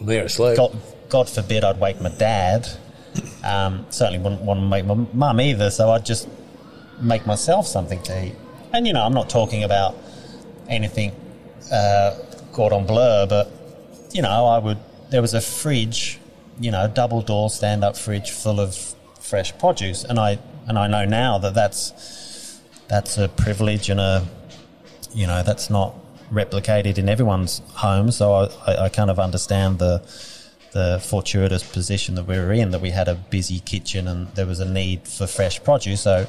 They're asleep. God, God forbid I'd wake my dad. Um, certainly wouldn't want to make my mum either, so I'd just make myself something to eat. And you know, I'm not talking about anything uh, cordon bleu, but you know, I would. There was a fridge, you know, double door stand up fridge full of fresh produce, and I and I know now that that's that's a privilege and a you know that's not replicated in everyone's home. So I, I, I kind of understand the the fortuitous position that we were in that we had a busy kitchen and there was a need for fresh produce. So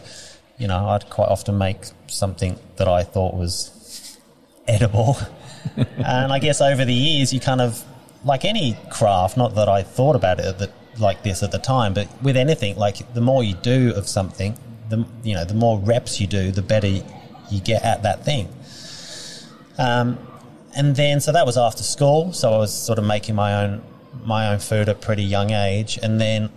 you know I'd quite often make something that I thought was edible. and I guess over the years, you kind of like any craft. Not that I thought about it like this at the time, but with anything, like the more you do of something, the you know the more reps you do, the better you get at that thing. Um, and then so that was after school, so I was sort of making my own my own food at a pretty young age, and then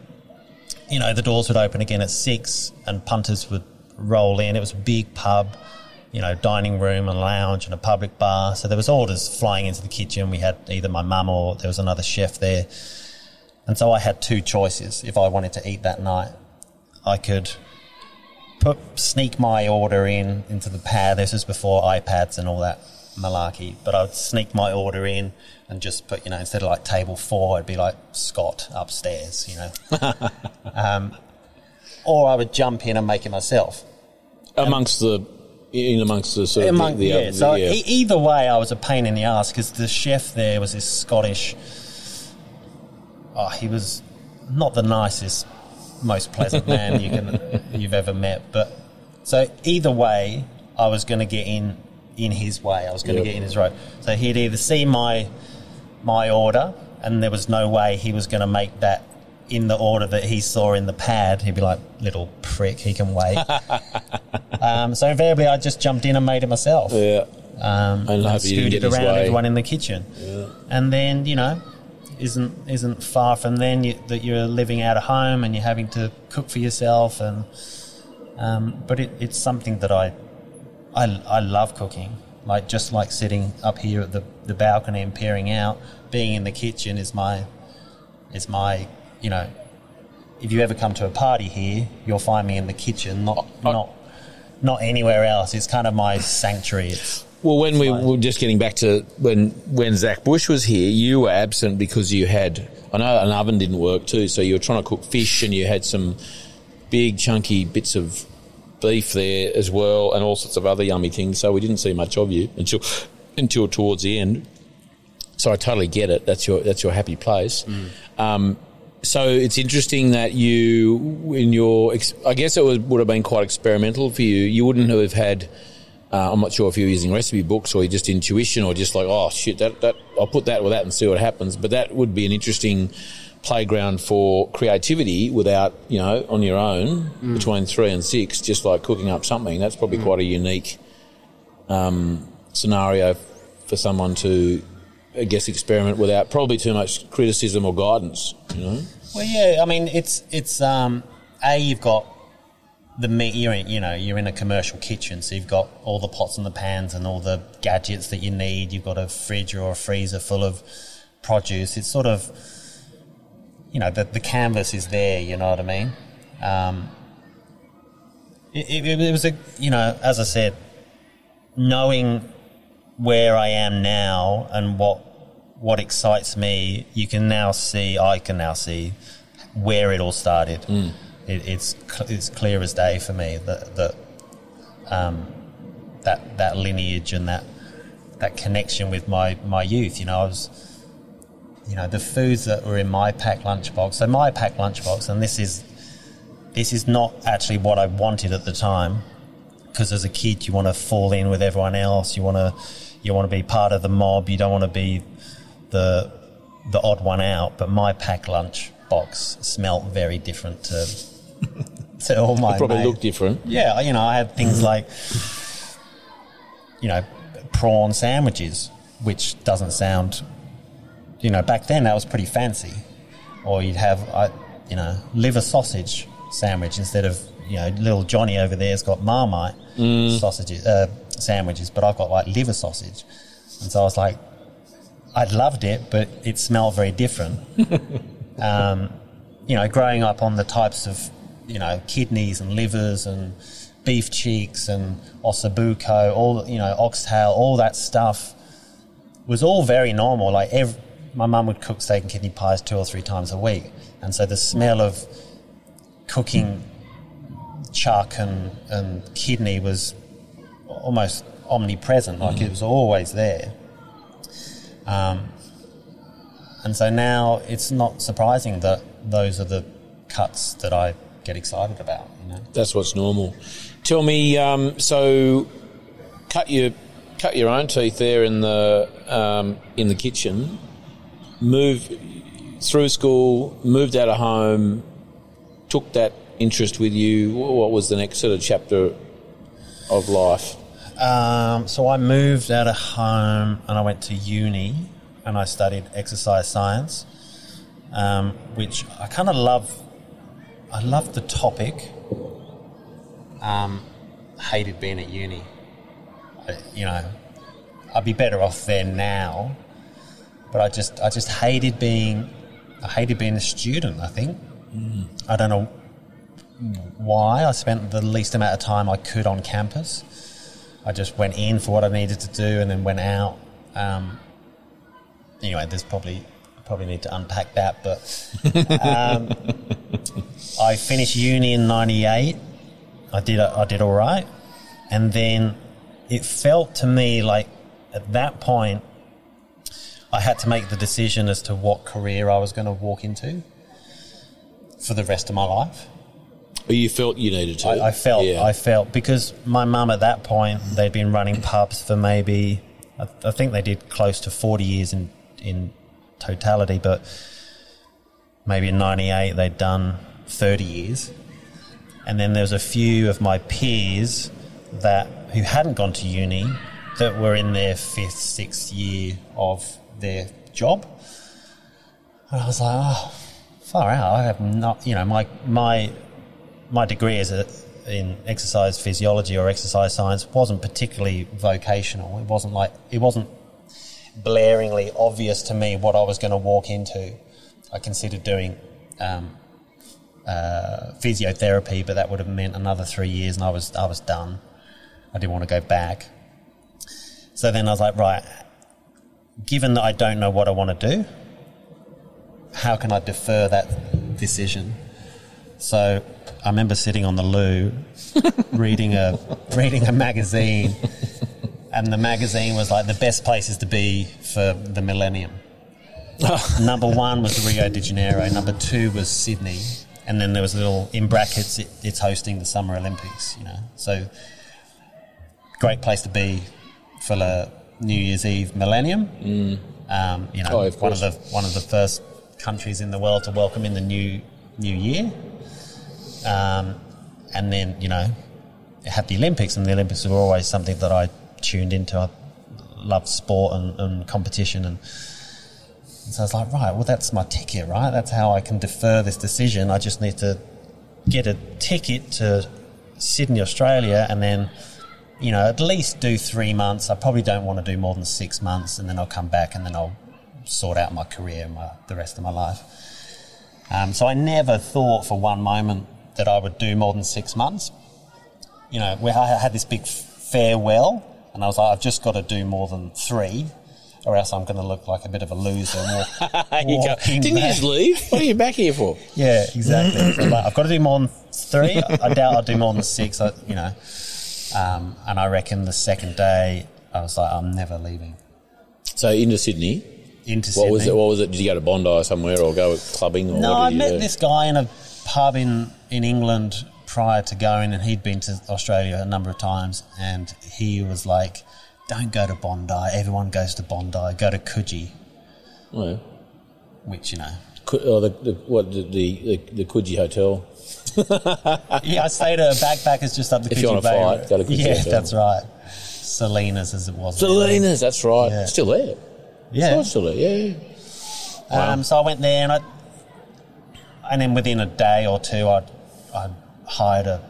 you know the doors would open again at six, and punters would roll in. It was a big pub you know, dining room and lounge and a public bar. So there was orders flying into the kitchen. We had either my mum or there was another chef there. And so I had two choices if I wanted to eat that night. I could put sneak my order in into the pad. This was before iPads and all that malarkey. But I would sneak my order in and just put, you know, instead of like table four, it'd be like Scott upstairs, you know. um, or I would jump in and make it myself. amongst the in amongst the sort of the, the yeah, so yeah. E- either way, I was a pain in the ass because the chef there was this Scottish. Oh, he was not the nicest, most pleasant man you can you've ever met. But so either way, I was going to get in in his way. I was going to get in his road. So he'd either see my my order, and there was no way he was going to make that in the order that he saw in the pad. He'd be like, "Little prick, he can wait." um, so invariably, I just jumped in and made it myself yeah. um, And and, scooted around everyone in the kitchen. And then you know, isn't isn't far from then you, that you're living out of home and you're having to cook for yourself. And um, but it, it's something that I, I I love cooking. Like just like sitting up here at the, the balcony and peering out, being in the kitchen is my is my you know. If you ever come to a party here, you'll find me in the kitchen, not not not anywhere else. It's kind of my sanctuary. It's Well, when we were just getting back to when when Zach Bush was here, you were absent because you had I know an oven didn't work too, so you were trying to cook fish and you had some big chunky bits of beef there as well, and all sorts of other yummy things. So we didn't see much of you until until towards the end. So I totally get it. That's your that's your happy place. Um, so it's interesting that you, in your, I guess it was, would have been quite experimental for you. You wouldn't have had. Uh, I'm not sure if you're using recipe books or just intuition or just like, oh shit, that, that I'll put that with that and see what happens. But that would be an interesting playground for creativity without, you know, on your own between three and six, just like cooking up something. That's probably quite a unique um, scenario for someone to, I guess, experiment without probably too much criticism or guidance. You know, Well, yeah. I mean, it's it's um, a you've got the meat you're in, you know you're in a commercial kitchen, so you've got all the pots and the pans and all the gadgets that you need. You've got a fridge or a freezer full of produce. It's sort of you know the the canvas is there. You know what I mean? Um, it, it, it was a you know as I said, knowing where I am now and what what excites me, you can now see. I can now see where it all started. It, it's it's clear as day for me that that um, that that lineage and that that connection with my my youth. You know, I was you know the foods that were in my pack lunchbox. So my pack lunchbox, and this is this is not actually what I wanted at the time. Because as a kid, you want to fall in with everyone else. You want to you want to be part of the mob. You don't want to be the the odd one out. But my pack lunch box smelt very different to to all my Probably mates. look different. Yeah, you know, I had things like, you know, prawn sandwiches, which doesn't sound, you know, back then that was pretty fancy. Or you'd have, I, you know, liver sausage sandwich instead of, you know, little Johnny over there's got Marmite sausages, uh, sandwiches, but I've got like liver sausage. And so I was like, I loved it, but it smelled very different um, you know, growing up on the types of, you know, kidneys and livers and beef cheeks and ossobuco, all, you know, oxtail, all that stuff was all very normal. Like, every, my mum would cook steak and kidney pies two or three times a week. And so the smell of cooking chuck and, and kidney was almost omnipresent. Like, it was always there. Um, and so now it's not surprising that those are the cuts that I get excited about. You know, That's what's normal. Tell me, um, so cut your cut your own teeth there in the um, in the kitchen. Move through school, moved out of home, took that interest with you. What was the next sort of chapter of life? um, so I moved out of home and I went to uni and I studied exercise science, um, which I kind of love. I loved the topic. Um, hated being at uni. I, you know, I'd be better off there now, but I just I just hated being I hated being a student. I think I don't know why. I spent the least amount of time I could on campus. I just went in for what I needed to do and then went out. Um, anyway, there's probably probably need to unpack that, but um, I finished uni in '98. I did I did all right, and then it felt to me like at that point I had to make the decision as to what career I was going to walk into for the rest of my life. Oh, you felt you needed to? I, I felt, Yeah. I felt because my mum at that point they'd been running pubs for maybe, I, I think they did close to forty years in in totality, but maybe in '98 they'd done thirty years, and then there was a few of my peers that who hadn't gone to uni that were in their fifth, sixth year of their job, and I was like, oh, far out. I have not, you know, my my my degree is a, in exercise physiology or exercise science wasn't particularly vocational. It wasn't like it wasn't blaringly obvious to me what I was going to walk into. I considered doing um, uh, physiotherapy, but that would have meant another three years, and I was I was done. I didn't want to go back. So then I was like, right. Given that I don't know what I want to do, how can I defer that decision? So I remember sitting on the loo, reading a reading a magazine, and the magazine was like the best places to be for the millennium. number one was Rio de Janeiro. Number two was Sydney, and then there was a little in brackets. It, it's hosting the Summer Olympics. You know, so great place to be for the New Year's Eve millennium. Um, you know, Oh, one of the one of the first countries in the world to welcome in the new new year. Um, and then you know, it had the Olympics, and the Olympics were always something that I tuned into. I loved sport and, and competition, and, and so I was like, right, well, that's my ticket, right? That's how I can defer this decision. I just need to get a ticket to Sydney, Australia, and then you know at least do three months. I probably don't want to do more than six months, and then I'll come back and then I'll sort out my career, and my the rest of my life. Um, so I never thought for one moment that I would do more than six months. You know, we I had this big farewell, and I was like, I've just got to do more than three, or else I'm going to look like a bit of a loser. Walk, You Didn't you just leave? What are you back here for? Yeah, exactly. So, like, I've got to do more than three. I doubt I'll do more than six. I, you know, um, and I reckon the second day I was like, I'm never leaving So into Sydney. into What Sydney. was it? What was it? Did you go to Bondi or somewhere or go clubbing? Or no, what I met do? this guy in a pub in in England prior to going, and he'd been to Australia a number of times, and he was like, "Don't go to Bondi. Everyone goes to Bondi. Go to Coogee." Oh, yeah. Which you know, oh, the, the, what, the, the, the Coogee Hotel. Yeah, I stayed at a backpackers just up the If Coogee Bay. flight, go to Coogee Yeah, Hotel. that's right. Selinas, as it was. Selinas, that's right. Yeah. Still there. Yeah. It's still there, yeah. yeah. Um, so I went there, and I, and then within a day or two, I, I hired a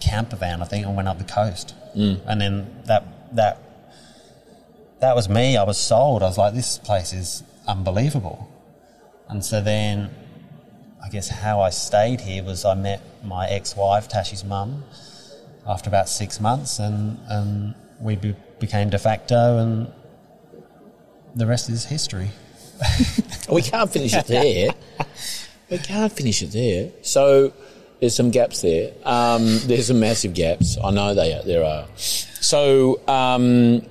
camper van, I think, and went up the coast. Mm. And then that that that was me. I was sold. I was like, this place is unbelievable. And so then, guess how I stayed here was I met my ex-wife, Tashi's mum, after about six months, and and we be, became de facto, and the rest is history. We can't finish it there. we can't finish it there. So there's some gaps there. Um, there's some massive gaps. I know they there are. So, um,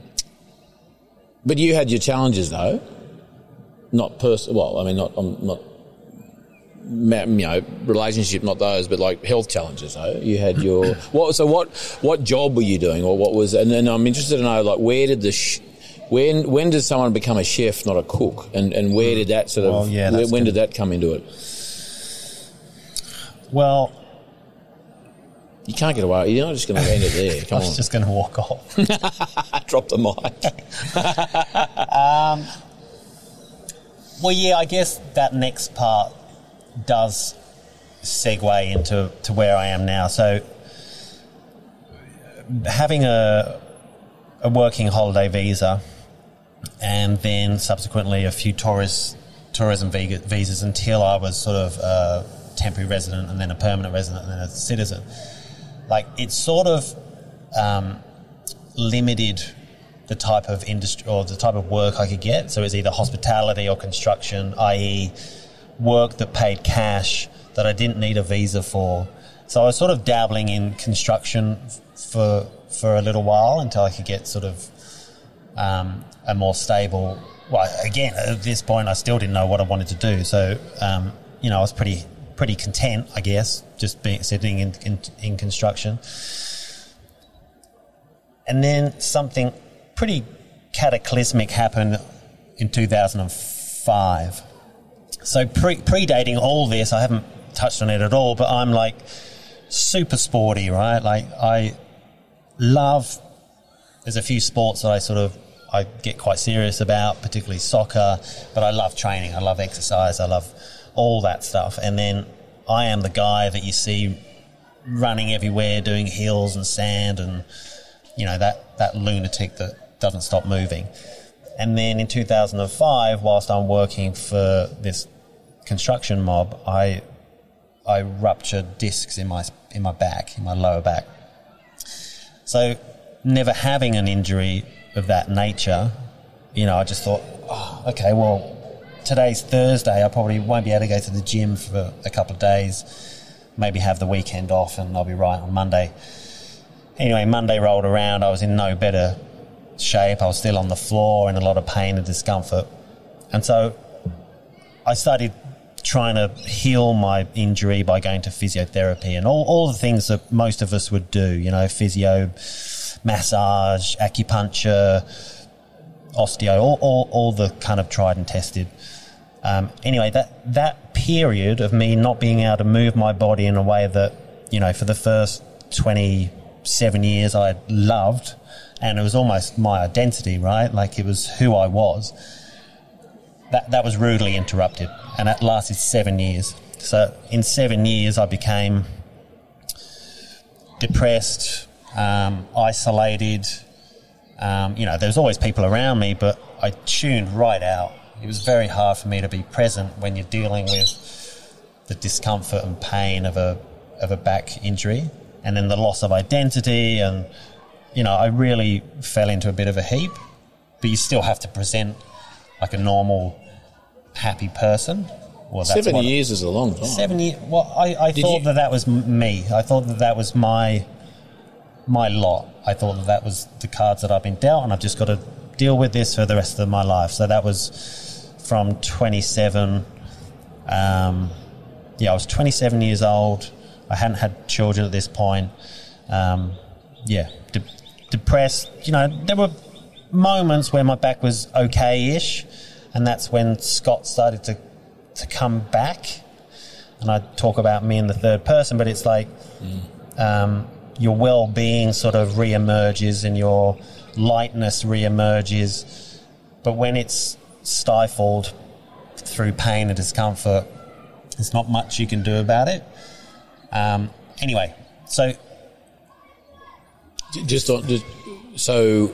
but you had your challenges though. Not personal. Well, I mean, not um, not you know relationship, not those, but like health challenges though. You had your what? So what? What job were you doing, or what was? And then I'm interested to know like where did the sh- when when does someone become a chef, not a cook, and and where did that sort of Well, yeah, when, when did that come into it? Well, You can't get away. You're not just going to end it there. I Come was on, just going to walk off. drop the mic. Um, well, yeah, I guess that next part does segue into to where I am now. So, having a a working holiday visa, and then subsequently a few tourist tourism visas until I was sort of a temporary resident, and then a permanent resident, and then a citizen. Like it's sort of um, limited the type of industry or the type of work I could get. So it's either hospitality or construction, i.e., work that paid cash that I didn't need a visa for. So I was sort of dabbling in construction for for a little while until I could get sort of um, a more stable. Well, again, at this point, I still didn't know what I wanted to do. So um, you know, I was pretty pretty content, I guess, just being sitting in, in, in construction. And then something pretty cataclysmic happened in 2005. So pre- predating all this, I haven't touched on it at all, but I'm like super sporty, right? Like I love. There's a few sports that I sort of I get quite serious about, particularly soccer. But I love training. I love exercise. I love all that stuff. And then I am the guy that you see running everywhere, doing hills and sand, and you know that that lunatic that doesn't stop moving. And then in 2005, whilst I'm working for this construction mob, I I ruptured discs in my in my back, in my lower back. So, never having an injury of that nature, you know, I just thought, oh, okay, well, today's Thursday. I probably won't be able to go to the gym for a couple of days. Maybe have the weekend off, and I'll be right on Monday. Anyway, Monday rolled around. I was in no better shape. I was still on the floor in a lot of pain and discomfort. And so I started trying to heal my injury by going to physiotherapy and all, all the things that most of us would do, you know, physio, massage, acupuncture, osteo, all, all, all the kind of tried and tested. Um, anyway, that, that period of me not being able to move my body in a way that, you know, for the first 27 years I loved, and it was almost my identity, right? Like it was who I was. That, that was rudely interrupted, and that lasted seven years. So, in seven years, I became depressed, um, isolated. Um, you know, there was always people around me, but I tuned right out. It was very hard for me to be present when you're dealing with the discomfort and pain of a of a back injury, and then the loss of identity, and you know, I really fell into a bit of a heap. But you still have to present like a normal, happy person. Well, that's Seven years is a long time. Seven years. Well, I, I Did thought you- that that was me. I thought that that was my my lot. I thought that that was the cards that I've been dealt, and I've just got to deal with this for the rest of my life. So that was from 27. Um, yeah, I was 27 years old. I hadn't had children at this point. Um, yeah, depressed. You know, there were moments where my back was okay-ish, and that's when Scott started to to come back. And I talk about me in the third person, but it's like um, your well-being sort of re-emerges and your lightness re-emerges. But when it's stifled through pain and discomfort, there's not much you can do about it. Um, anyway, so Just on, just, so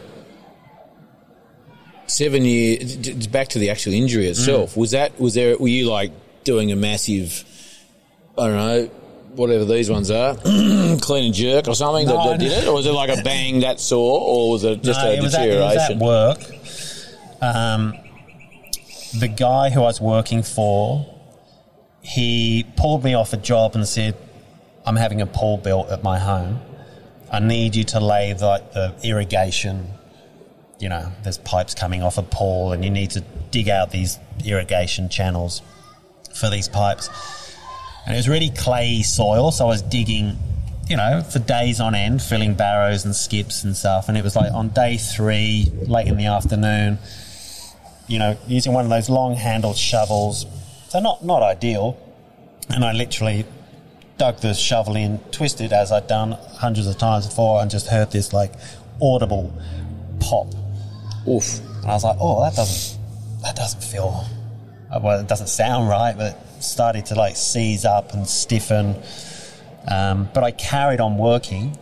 seven years. Back to the actual injury itself. Was that was there? Were you like doing a massive? I don't know. Whatever these ones are, clean and jerk or something that, No, that did it, or was it like a bang that sore, or was it just No, a it was at- it was deterioration? at work. Um, the guy who I was working for, he pulled me off a job and said, "I'm having a pool built at my home. I need you to lay the, the irrigation. You know, there's pipes coming off a pole, and you need to dig out these irrigation channels for these pipes." And it was really clayey soil, so I was digging, you know, for days on end, filling barrows and skips and stuff. And it was like on day three, late in the afternoon, you know, using one of those long handled shovels. So not not ideal. And I literally dug the shovel in, twisted as I'd done hundreds of times before, and just heard this like audible pop. Oof. And I was like, oh, that doesn't that doesn't feel uh, well. It doesn't sound right, but it started to like seize up and stiffen. Um, but I carried on working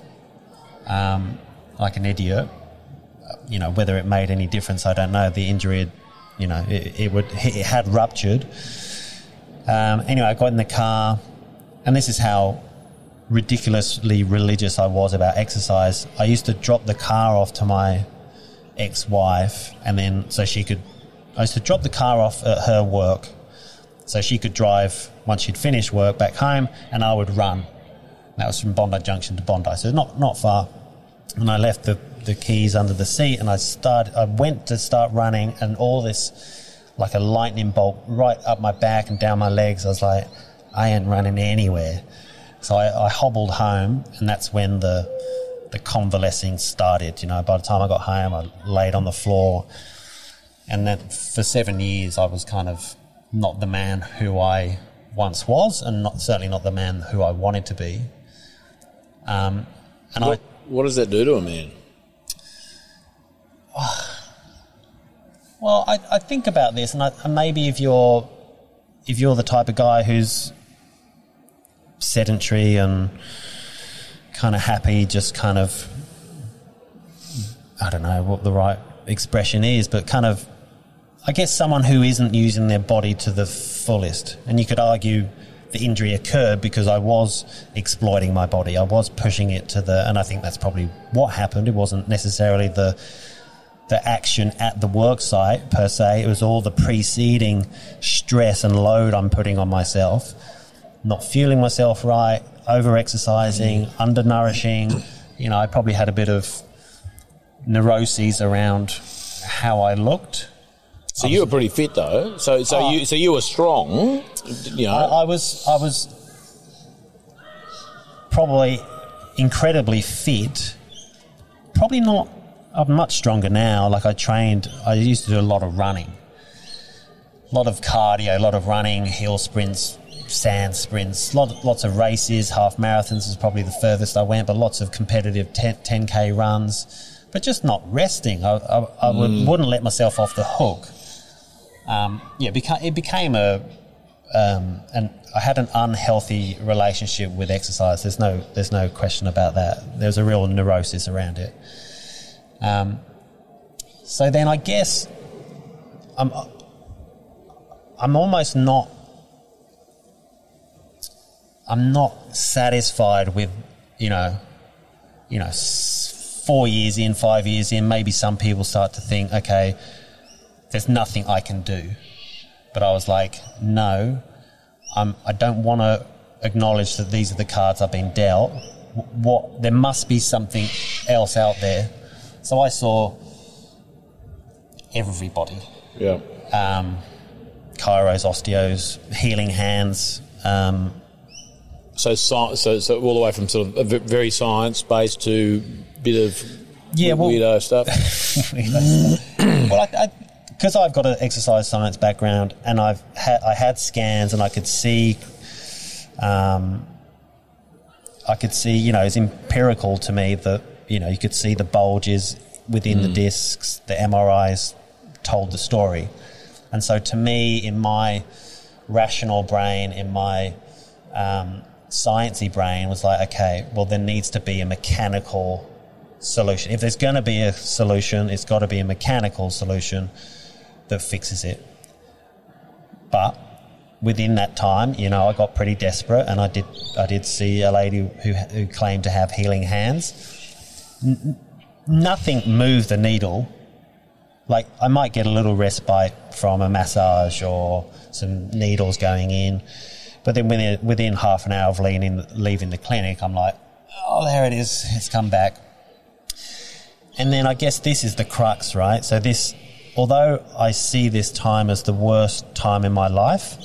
um, like an idiot. Uh, You know, whether it made any difference, I don't know. The injury, had, you know, it, it would it had ruptured. Um, anyway, I got in the car, and this is how ridiculously religious I was about exercise. I used to drop the car off to my ex-wife, and then so she could. I used to drop the car off at her work, so she could drive once she'd finished work back home, and I would run. That was from Bondi Junction to Bondi, so not not far. And I left the, the keys under the seat, and I started. I went to start running, and all this, like a lightning bolt, right up my back and down my legs. I was like, I ain't running anywhere. So I, I hobbled home, and that's when the the convalescing started. You know, by the time I got home, I laid on the floor, and then for seven years, I was kind of not the man who I once was, and not certainly not the man who I wanted to be. Um, and What, what does that do to a man? Well, I, I think about this, and, I, and maybe if you're if you're the type of guy who's sedentary and kind of happy, just kind of I don't know what the right expression is, but kind of I guess someone who isn't using their body to the fullest. And you could argue the injury occurred because I was exploiting my body. I was pushing it to the, and I think that's probably what happened. It wasn't necessarily the the action at the work site per se. It was all the preceding stress and load I'm putting on myself. Not fueling myself right, over exercising, mm. undernourishing. You know, I probably had a bit of neuroses around how I looked. So you were pretty fit though. So so Oh. you so you were strong. You know. I, I was I was probably incredibly fit. Probably not. I'm much stronger now. Like I trained. I used to do a lot of running, a lot of cardio, a lot of running, hill sprints, sand sprints, lot, lots of races. Half marathons is probably the furthest I went, but lots of competitive 10, 10k runs. But just not resting. I, I, I would, wouldn't let myself off the hook. Um, yeah, it became a um, and I had an unhealthy relationship with exercise. There's no there's no question about that. There's a real neurosis around it. Um, so then I guess I'm I'm almost not I'm not satisfied with you know you know four years in, five years in. Maybe some people start to think, okay, there's nothing I can do. But I was like, no, I'm, I don't want to acknowledge that these are the cards I've been dealt. What there must be something else out there. So I saw everybody, Yeah. um, chiros, osteos, healing hands. Um, So, so, so all the way from sort of very science based to bit of Yeah, well- weirdo stuff. well, I, because I've got an exercise science background, and I've had I had scans, and I could see, um, I could see, you know, it's empirical to me that you know you could see the bulges within the discs. The MRIs told the story, and so to me, in my rational brain, in my um, sciencey brain, was like, okay, well, there needs to be a mechanical solution. If there's going to be a solution, it's got to be a mechanical solution that fixes it. But within that time, you know, I got pretty desperate, and I did I did see a lady who who claimed to have healing hands. N- nothing moved the needle. Like I might get a little respite from a massage or some needles going in, but then within within half an hour of leaving leaving the clinic, I'm like, oh, there it is, it's come back. And then I guess this is the crux, right? So this, although I see this time as the worst time in my life,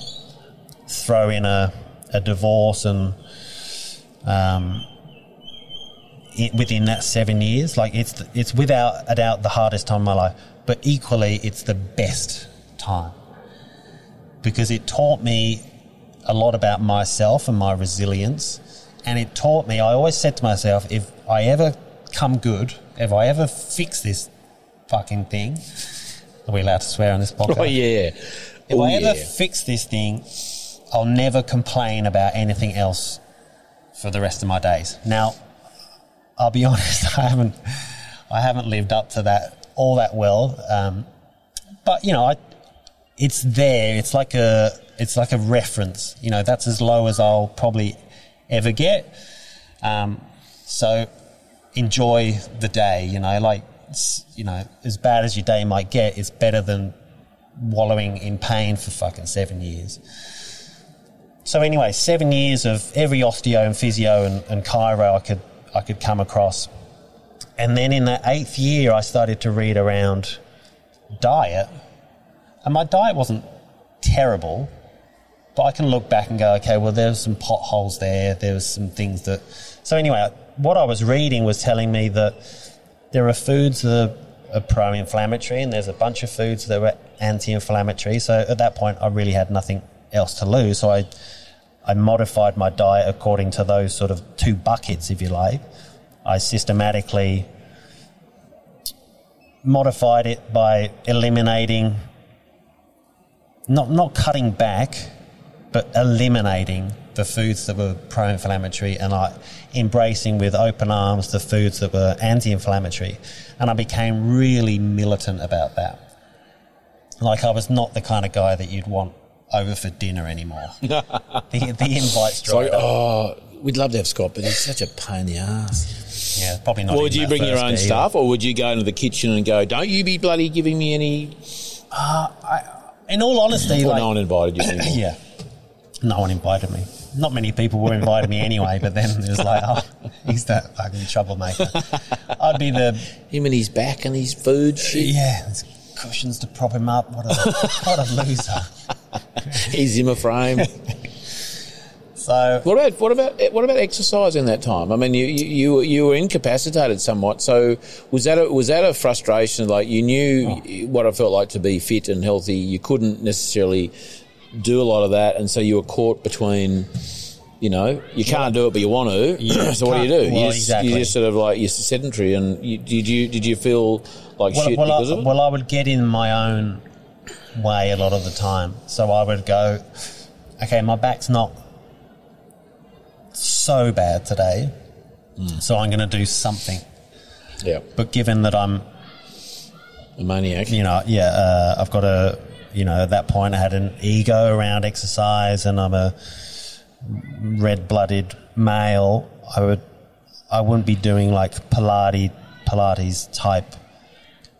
throw in a, a divorce and um, it, within that seven years, like it's it's without a doubt the hardest time in my life, but equally it's the best time because it taught me a lot about myself and my resilience. And it taught me, I always said to myself, if I ever come good, if I ever fix this fucking thing, are we allowed to swear on this podcast? Oh yeah. If oh, I ever yeah. fix this thing, I'll never complain about anything else for the rest of my days. Now, I'll be honest, I haven't, I haven't lived up to that all that well. Um, but you know, I, it's there. It's like a, it's like a reference. You know, that's as low as I'll probably ever get. Um, so enjoy the day. You know, like you know, as bad as your day might get, it's better than wallowing in pain for fucking seven years. So anyway, seven years of every osteo and physio and, and chiro I could I could come across, and then in that eighth year, I started to read around diet, and my diet wasn't terrible, but I can look back and go, okay, well, there there's some potholes there. There was some things that. So anyway, what I was reading was telling me that there are foods that are, are pro-inflammatory, and there's a bunch of foods that were anti-inflammatory. So at that point, I really had nothing else to lose. So I, I modified my diet according to those sort of two buckets, if you like. I systematically modified it by eliminating, not not cutting back, but eliminating the foods that were pro-inflammatory and I embracing with open arms the foods that were anti-inflammatory and I became really militant about that like I was not the kind of guy that you'd want over for dinner anymore the, the invites It's like, oh, we'd love to have Scott, but he's such a pain in the ass. yeah probably not Or would you bring your own stuff, or would you go into the kitchen and go, "Don't you be bloody giving me any"? Uh, in all honesty Or like no one invited you. yeah no one invited me not many people were inviting me anyway but then it was like oh he's that fucking troublemaker I'd be the Him and his back and his food shit. Yeah, there's cushions to prop him up. What a what a loser. His Zimmer frame. So What about what about what about exercise in that time? I mean, you you you were- you were incapacitated somewhat. So was that a, was that a frustration? Like you knew oh. what it felt like to be fit and healthy. You couldn't necessarily do a lot of that, and so you were caught between. You know, you can't do it, but you want to. so what do you do? can't- you, well, just, exactly. you just sort of like you're sedentary, and you, did you did you feel like well, shit well, because I, of it? well, I would get in my own way a lot of the time. So I would go, okay, my back's not so bad today, so I'm going to do something. Yeah. But given that I'm, A maniac. you know, yeah, uh, I've got a, you know, at that point I had an ego around exercise, and I'm a red-blooded male. I would, I wouldn't be doing like Pilates, Pilates type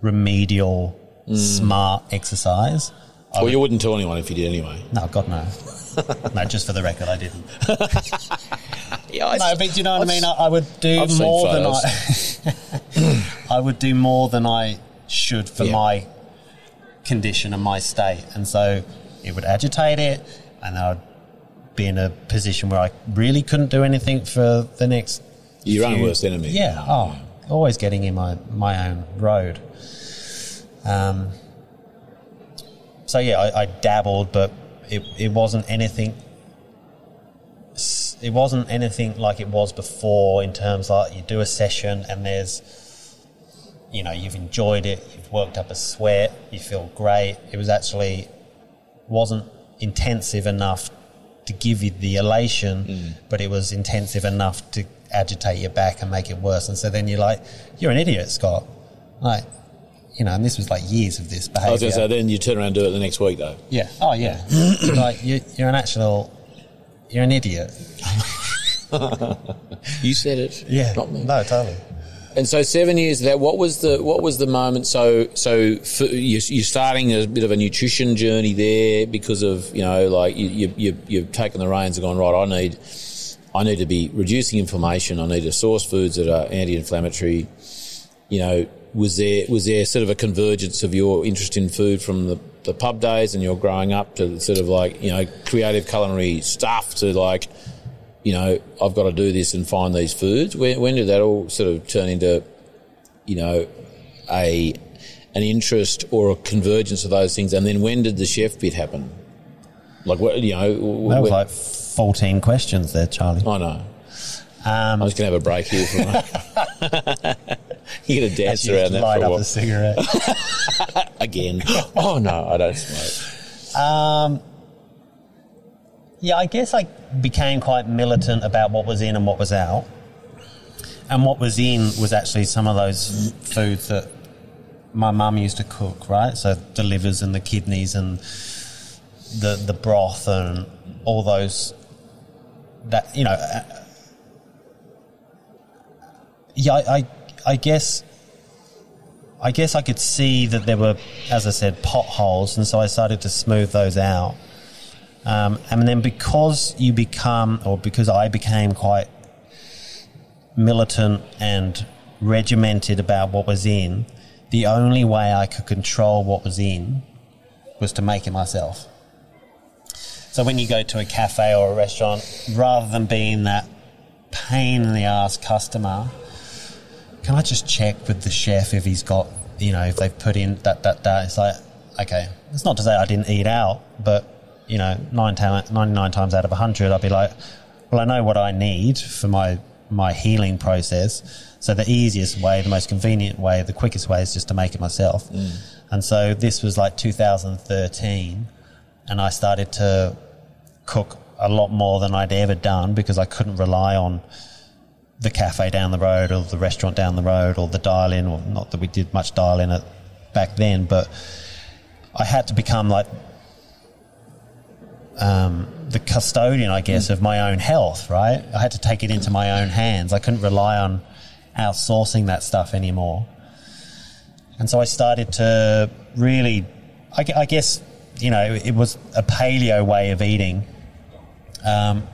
remedial smart exercise. Well, you wouldn't tell anyone if you did anyway. No, God no. no, just for the record, I didn't. Yeah, No, but do you know what I mean? I, I would do I've more than I. I would do more than I should for Yeah. my condition and my state, and so it would agitate it, and I would be in a position where I really couldn't do anything for the next. Your own worst enemy. Yeah. Oh, always getting in my my own road. Um. So yeah, I, I dabbled, but it it wasn't anything it wasn't anything like it was before in terms like you do a session and there's you know you've enjoyed it you've worked up a sweat you feel great it was actually wasn't intensive enough to give you the elation mm. but it was intensive enough to agitate your back and make it worse and so then you're like you're an idiot scott like you know and this was like years of this behavior I was to say, then you turn around and do it the next week, though. yeah. Oh, yeah. like you, you're an actual, you're an idiot. You said it. Not me. No, totally. And so seven years of that. What was the what was the moment? So so for, you, you're starting a bit of a nutrition journey there because of you know like you, you you've taken the reins and gone right. I need I need to be reducing inflammation. I need to source foods that are anti-inflammatory. You know, was there was there sort of a convergence of your interest in food from the, the pub days and your growing up to sort of like you know creative culinary stuff to like you know, I've got to do this and find these foods. When, when did that all sort of turn into, you know, a an interest or a convergence of those things? And then when did the chef bit happen? Like, what you know, That was when- like 14 questions there, Charlie. I know. Um, I'm just gonna have a break here for a You're gonna dance around that light for a up while a cigarette. again. Oh no, I don't smoke. um, yeah, I guess I became quite militant about what was in and what was out. And what was in was actually some of those foods that my mum used to cook, right? So the livers and the kidneys and the the broth and all those that you know. uh, Yeah, I, I, I guess. I guess I could see that there were, as I said, potholes, and so I started to smooth those out. Um, and then because you become, or because I became quite militant and regimented about what was in, the only way I could control what was in was to make it myself. So when you go to a cafe or a restaurant, rather than being that pain in the ass customer, can I just check with the chef if he's got, you know, if they've put in that, that, that? It's like, okay, it's not to say I didn't eat out, but, you know, nine ta- 99 times out of 100, I'd be like, well, I know what I need for my, my healing process. So the easiest way, the most convenient way, the quickest way is just to make it myself. Mm. And so this was like 2013, and I started to cook a lot more than I'd ever done because I couldn't rely on the cafe down the road or the restaurant down the road or the dial in, or not that we did much dial in back then, but I had to become like um, the custodian, I guess, of my own health, right? I had to take it into my own hands. I couldn't rely on outsourcing that stuff anymore. And so I started to really, I, I guess, you know, it was a paleo way of eating. Um,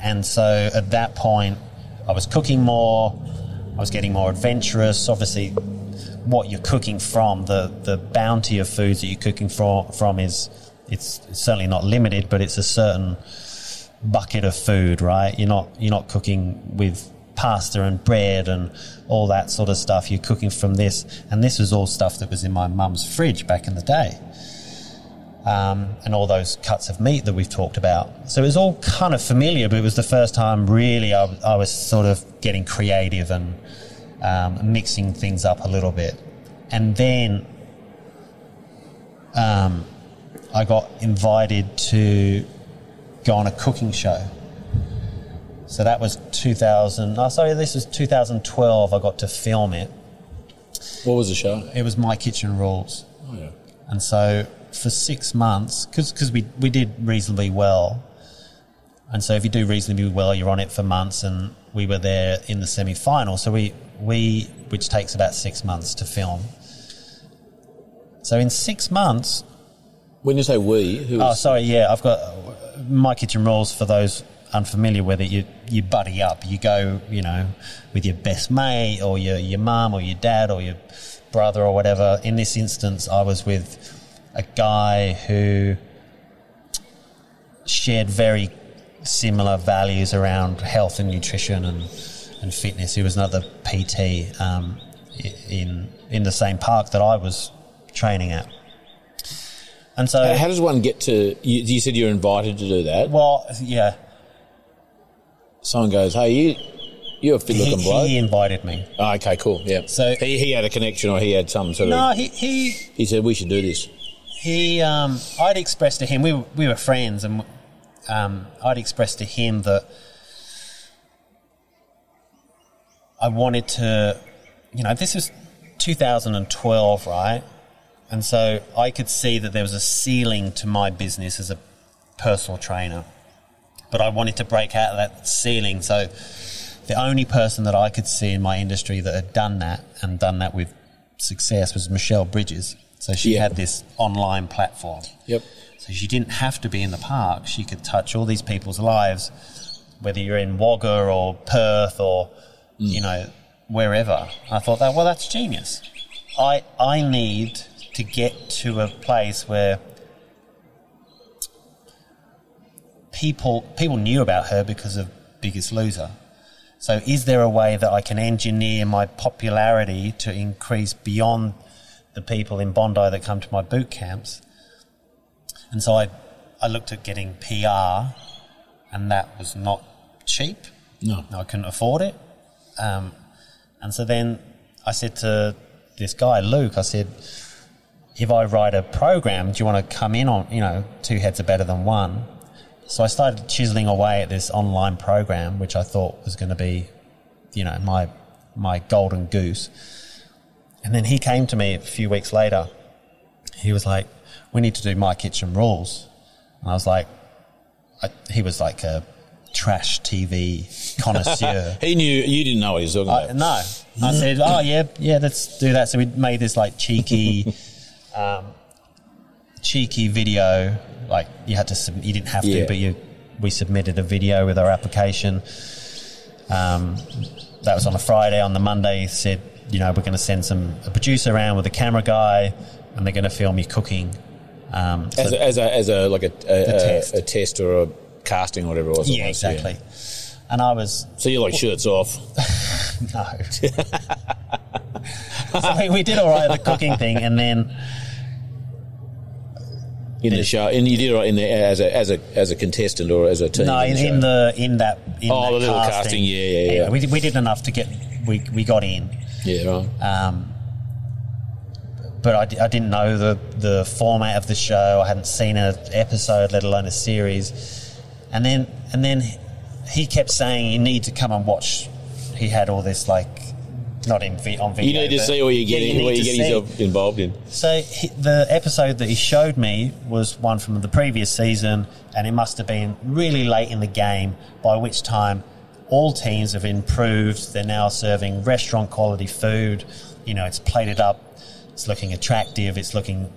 and so at that point, I was cooking more, I was getting more adventurous. Obviously, what you're cooking from, the, the bounty of foods that you're cooking from, from is it's certainly not limited, but it's a certain bucket of food, right? You're not you're not cooking with pasta and bread and all that sort of stuff. You're cooking from this, and this was all stuff that was in my mum's fridge back in the day, um, and all those cuts of meat that we've talked about. So it was all kind of familiar, but it was the first time really I, I was sort of getting creative and um, mixing things up a little bit, and then. Um, I got invited to go on a cooking show. So that was 2000. Oh, sorry, this was 2012. I got to film it. What was the show? It was My Kitchen Rules. Oh, yeah. And so for six months, because we, we did reasonably well. And so if you do reasonably well, you're on it for months. And we were there in the semi final. So we, we, which takes about six months to film. So in six months, When you say we, who Oh, sorry. Yeah, I've got my kitchen rules for those unfamiliar with it. You you buddy up. You go, you know, with your best mate or your your mum or your dad or your brother or whatever. In this instance, I was with a guy who shared very similar values around health and nutrition and and fitness. He was another PT um, in in the same park that I was training at. And so, How does one get to? You, you said you're invited to do that. well, yeah, Someone goes, "Hey, you, you're a fit looking bloke." he invited me. Oh, okay, cool. Yeah. So- he, he had a connection, or he had some sort No, of. he he He said we should do this. he. Um, I'd expressed to him we were, we were friends, and um, I'd expressed to him that I wanted to, you know, this was 2012, right? And so I could see that there was a ceiling to my business as a personal trainer, but I wanted to break out of that ceiling. So the only person that I could see in my industry that had done that and done that with success was Michelle Bridges. So she Yeah. had this online platform. Yep. So she didn't have to be in the park. She could touch all these people's lives, whether you're in Wagga or Perth or, mm. you know, wherever. I thought that, well, that's genius. I, I need to get to a place where people, people knew about her because of Biggest Loser. So is there a way that I can engineer my popularity to increase beyond the people in Bondi that come to my boot camps? And so I, I looked at getting PR, and that was not cheap. No. I couldn't afford it. Um, and so then I said to this guy, Luke, I said, if I write a program, do you want to come in on, you know, two heads are better than one? So I started chiseling away at this online program, which I thought was going to be, you know, my, my golden goose. And then he came to me a few weeks later. He was like, we need to do my kitchen rules. And I was like, I, he was like a trash TV connoisseur. He knew you didn't know what he was talking I, about. no, I said, "Oh yeah, yeah, let's do that." So we made this like cheeky, um, cheeky video. Like you had to, sub- you didn't have to, Yeah. but you, we submitted a video with our application. Um, that was on a Friday. On the Monday, said, "You know, we're going to send some a producer around with a camera guy, and they're going to film you cooking." Um, so- As a, as a, as a like a, a, test. a test or a casting or whatever it was. yeah, was, exactly. And I was So you're like shirts off. No. so we, we did all right at the cooking thing, and then in the show, and you did it in the, as a as a as a contestant or as a team. no, in in, the, in the in that in Oh, that the little casting, casting, yeah, yeah, yeah. we, did- we did enough to get we we got in, yeah, right. um, but I, I didn't know the the format of the show. I hadn't seen an episode, let alone a series, and then and then he kept saying you need to come and watch. He had all this like. Not in vi- on video. You need to see what you're Yeah, getting, you what you're getting see. yourself involved in. So he, the episode that he showed me was one from the previous season, and it must have been really late in the game. By which time, all teams have improved. They're now serving restaurant quality food. You know, it's plated up. It's looking attractive. It's looking,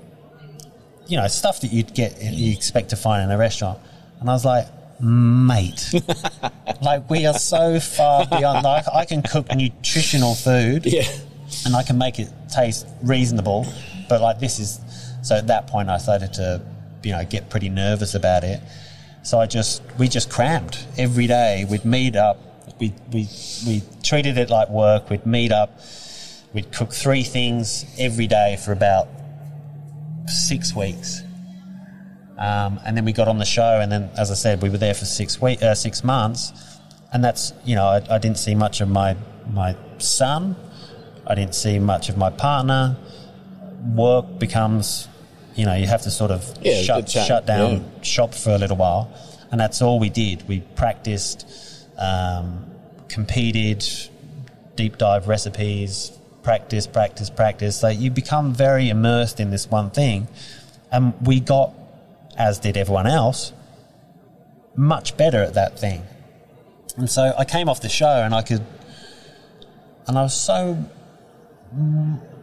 you know, stuff that you'd get you expect to find in a restaurant. And I was like, mate, like we are so far beyond. Like I can cook nutritional food Yeah, and I can make it taste reasonable. But like this is so at that point I started to you know get pretty nervous about it. So I just we just crammed every day. We'd meet up. We we we treated it like work. We'd meet up. We'd cook three things every day for about six weeks. Um, and then we got on the show, and then, as I said, we were there for six week, uh, six months, and that's you know I, I didn't see much of my my son, I didn't see much of my partner. Work becomes, you know, you have to sort of Yeah, shut shut down yeah. shop for a little while, and that's all we did. We practiced, um, competed, deep dive recipes, practice, practice, practice. So you become very immersed in this one thing, and we got, as did everyone else, much better at that thing. And so I came off the show and I could, and I was so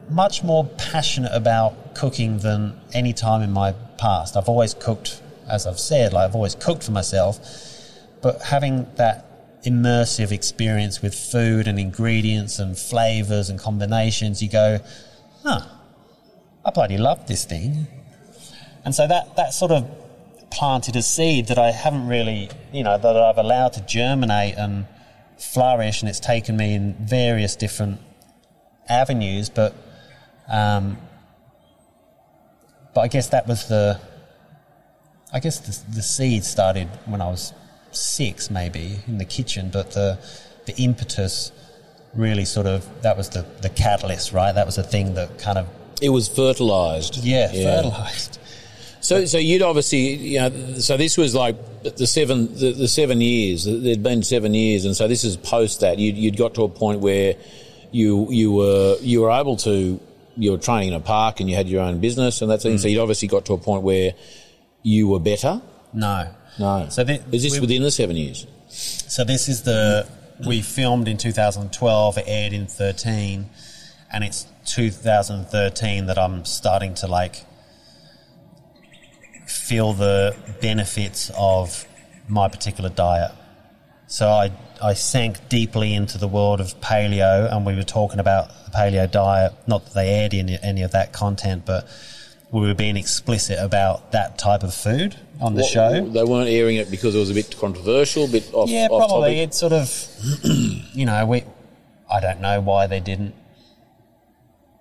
much more passionate about cooking than any time in my past. I've always cooked, as I've said, like I've always cooked for myself, but having that immersive experience with food and ingredients and flavors and combinations, you go, huh, I bloody love this thing. And so that, that sort of planted a seed that I haven't really, you know, that I've allowed to germinate and flourish, and it's taken me in various different avenues. But, um, but I guess that was the, I guess the, the seed started when I was six, maybe in the kitchen. But the the impetus really sort of that was the the catalyst, right? That was the thing that kind of It was fertilised. yeah, fertilized. So, so you'd obviously, you know, so this was like the seven, the, the seven years. There'd been seven years, and so this is post that. You'd, you'd got to a point where you you were you were able to you were training in a park and you had your own business and that thing. So mm. you'd obviously got to a point where you were better. No, No. So is this within the seven years? So this is the we filmed in 2012. Aired in 13, and it's 2013 that I'm starting to like feel the benefits of my particular diet. So I I sank deeply into the world of paleo, and we were talking about the paleo diet. Not that they aired any, any of that content, but we were being explicit about that type of food on the What- show. They weren't airing it because it was a bit controversial, a bit off. Yeah, off probably. topic. It's sort of, you know, we. I don't know why they didn't.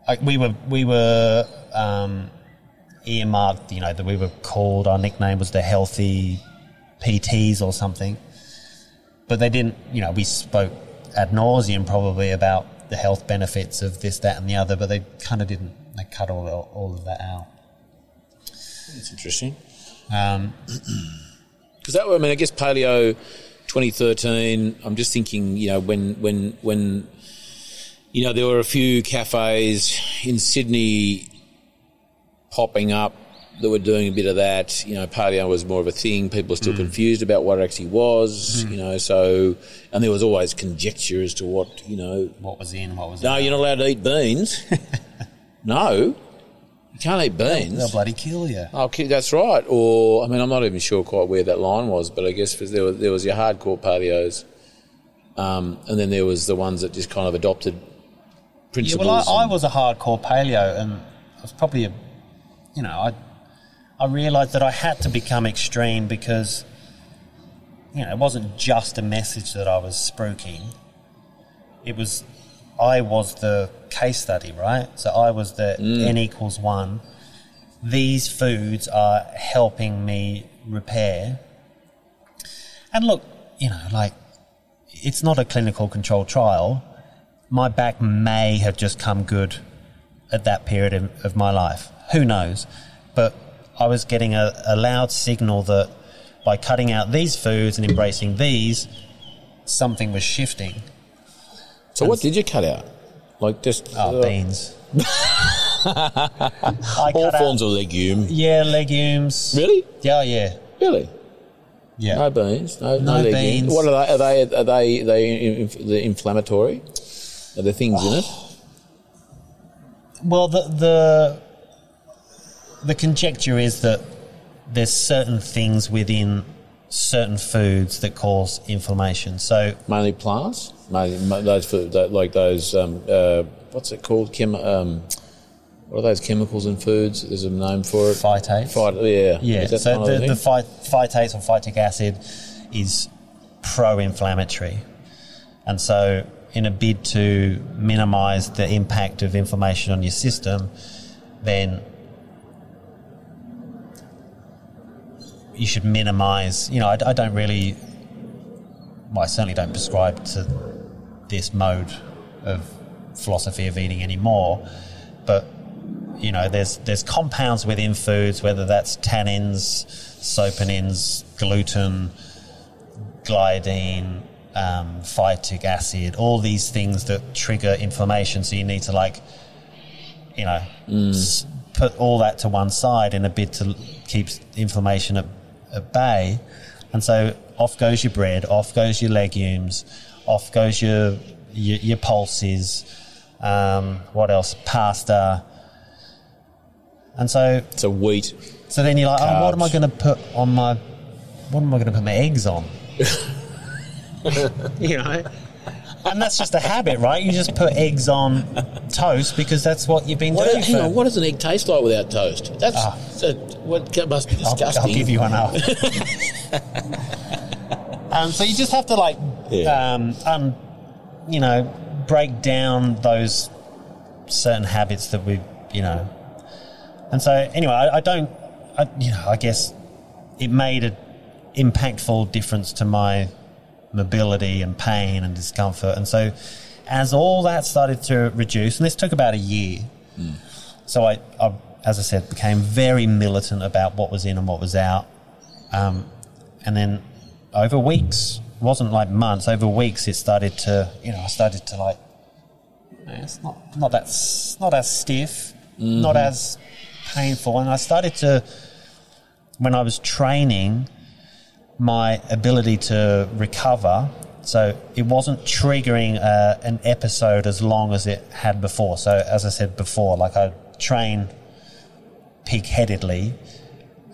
Like we were, we were um, earmarked. You know, that we were called. Our nickname was the healthy PTs or something. But they didn't. You know, we spoke ad nauseum probably about the health benefits of this, that, and the other. But they kind of didn't. They cut all all of that out. It's interesting. Um, Because that, I mean, I guess paleo 2013. I'm just thinking, you know, when when when you know there were a few cafes in Sydney popping up that were doing a bit of that. You know, paleo was more of a thing. People were still confused about what it actually was. You know, so and there was always conjecture as to what you know. what was in? What was No, out. you're not allowed to eat beans. no, you can't eat beans. They'll bloody kill you. Okay, that's right. Or I mean, I'm not even sure quite where that line was, but I guess there was, there was your hardcore paleos, um, and then there was the ones that just kind of adopted principles. Yeah, well, I, I was a hardcore paleo, and I was probably a, you know, I, I realised that I had to become extreme because, you know, it wasn't just a message that I was spruiking. It was, I was the case study, right? So I was the mm. n equals one. These foods are helping me repair. And look, you know, like, it's not a clinical controlled trial my back may have just come good at that period of, of my life. Who knows? But I was getting a, a loud signal that by cutting out these foods and embracing these, something was shifting. so what did you cut out? Like just Oh, uh, beans. All cut out, forms of legume. yeah, legumes. Really? Yeah, yeah, Really? yeah. No beans. No, no, No beans. What are they? Are they? Are they? Are they the inflammatory? Are there things in it? Well, the the the conjecture is that there's certain things within certain foods that cause inflammation. So Mainly plants. Mainly those food, that, like those. Um, uh, what's it called? Chem, um, what are those chemicals in foods? There's a name for it. phytates. Phyt- yeah. Yeah, so the, thing? the phy- phytates or phytic acid is pro-inflammatory, and so in a bid to minimise the impact of inflammation on your system, then you should minimise. You know, I, I don't really, well, I certainly don't prescribe to this mode of philosophy of eating anymore, but you know, there's there's compounds within foods, whether that's tannins, saponins, gluten, gliadin, um, phytic acid, all these things that trigger inflammation. So you need to like, you know, s- put all that to one side in a bid to keep inflammation at, at bay. And so off goes your bread, off goes your legumes, off goes your your, your pulses. Um, what else? Pasta. And so it's So a wheat. so then you're like, oh, what am I going to put on my, what am I going to put my eggs on? you know? And that's just a habit, right? You just put eggs on toast because that's what you've been What, doing. hang for- on, what does an egg taste like without toast? That's Ah. that, what that must be I'll, disgusting. I'll give you one up. um, so you just have to like, Yeah. um, um, you know, break down those certain habits that we, you know. And so anyway, I, I don't, I, you know, I guess it made an impactful difference to my mobility and pain and discomfort. And so as all that started to reduce, and this took about a year, so I, I, as I said, became very militant about what was in and what was out. Um, and then over weeks, wasn't like months, over weeks, it started to, you know, I started to like, it's not, not that, not as stiff, not as painful. And I started to, when I was training, my ability to recover. So it wasn't triggering uh, an episode as long as it had before. So as I said before, like I train pig-headedly,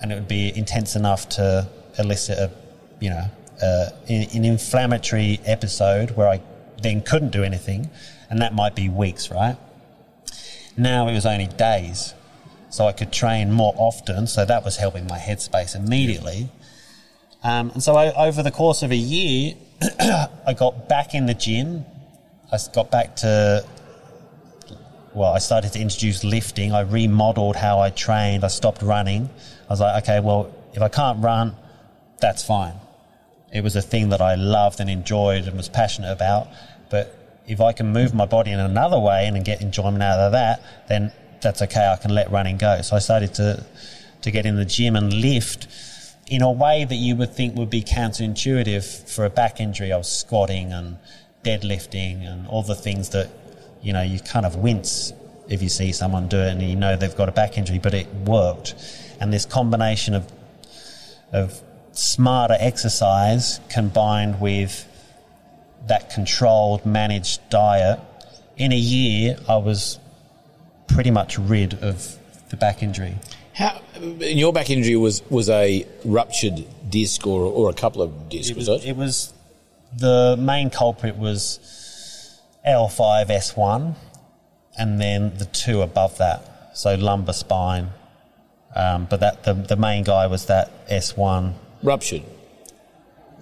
and it would be intense enough to elicit a, you know, uh, an, an inflammatory episode where I then couldn't do anything, and that might be weeks, right? Now it was only days, so I could train more often. So that was helping my headspace immediately. Um, and so I, over the course of a year, I got back in the gym. I got back to, well, I started to introduce lifting. I remodeled how I trained. I stopped running. I was like, okay, well, if I can't run, that's fine. It was a thing that I loved and enjoyed and was passionate about. But if I can move my body in another way and get enjoyment out of that, then that's okay. I can let running go. So I started to, to get in the gym and lift in a way that you would think would be counterintuitive for a back injury. I was squatting and deadlifting and all the things that, you know, you kind of wince if you see someone do it and you know they've got a back injury, but it worked. And this combination of, of smarter exercise combined with that controlled, managed diet, in a year I was pretty much rid of the back injury. How your back injury was was a ruptured disc or or a couple of discs, It was, was, it? it was the main culprit was L5 S1 and then the two above that, so lumbar spine. Um, but that the, the main guy was that S1. Ruptured.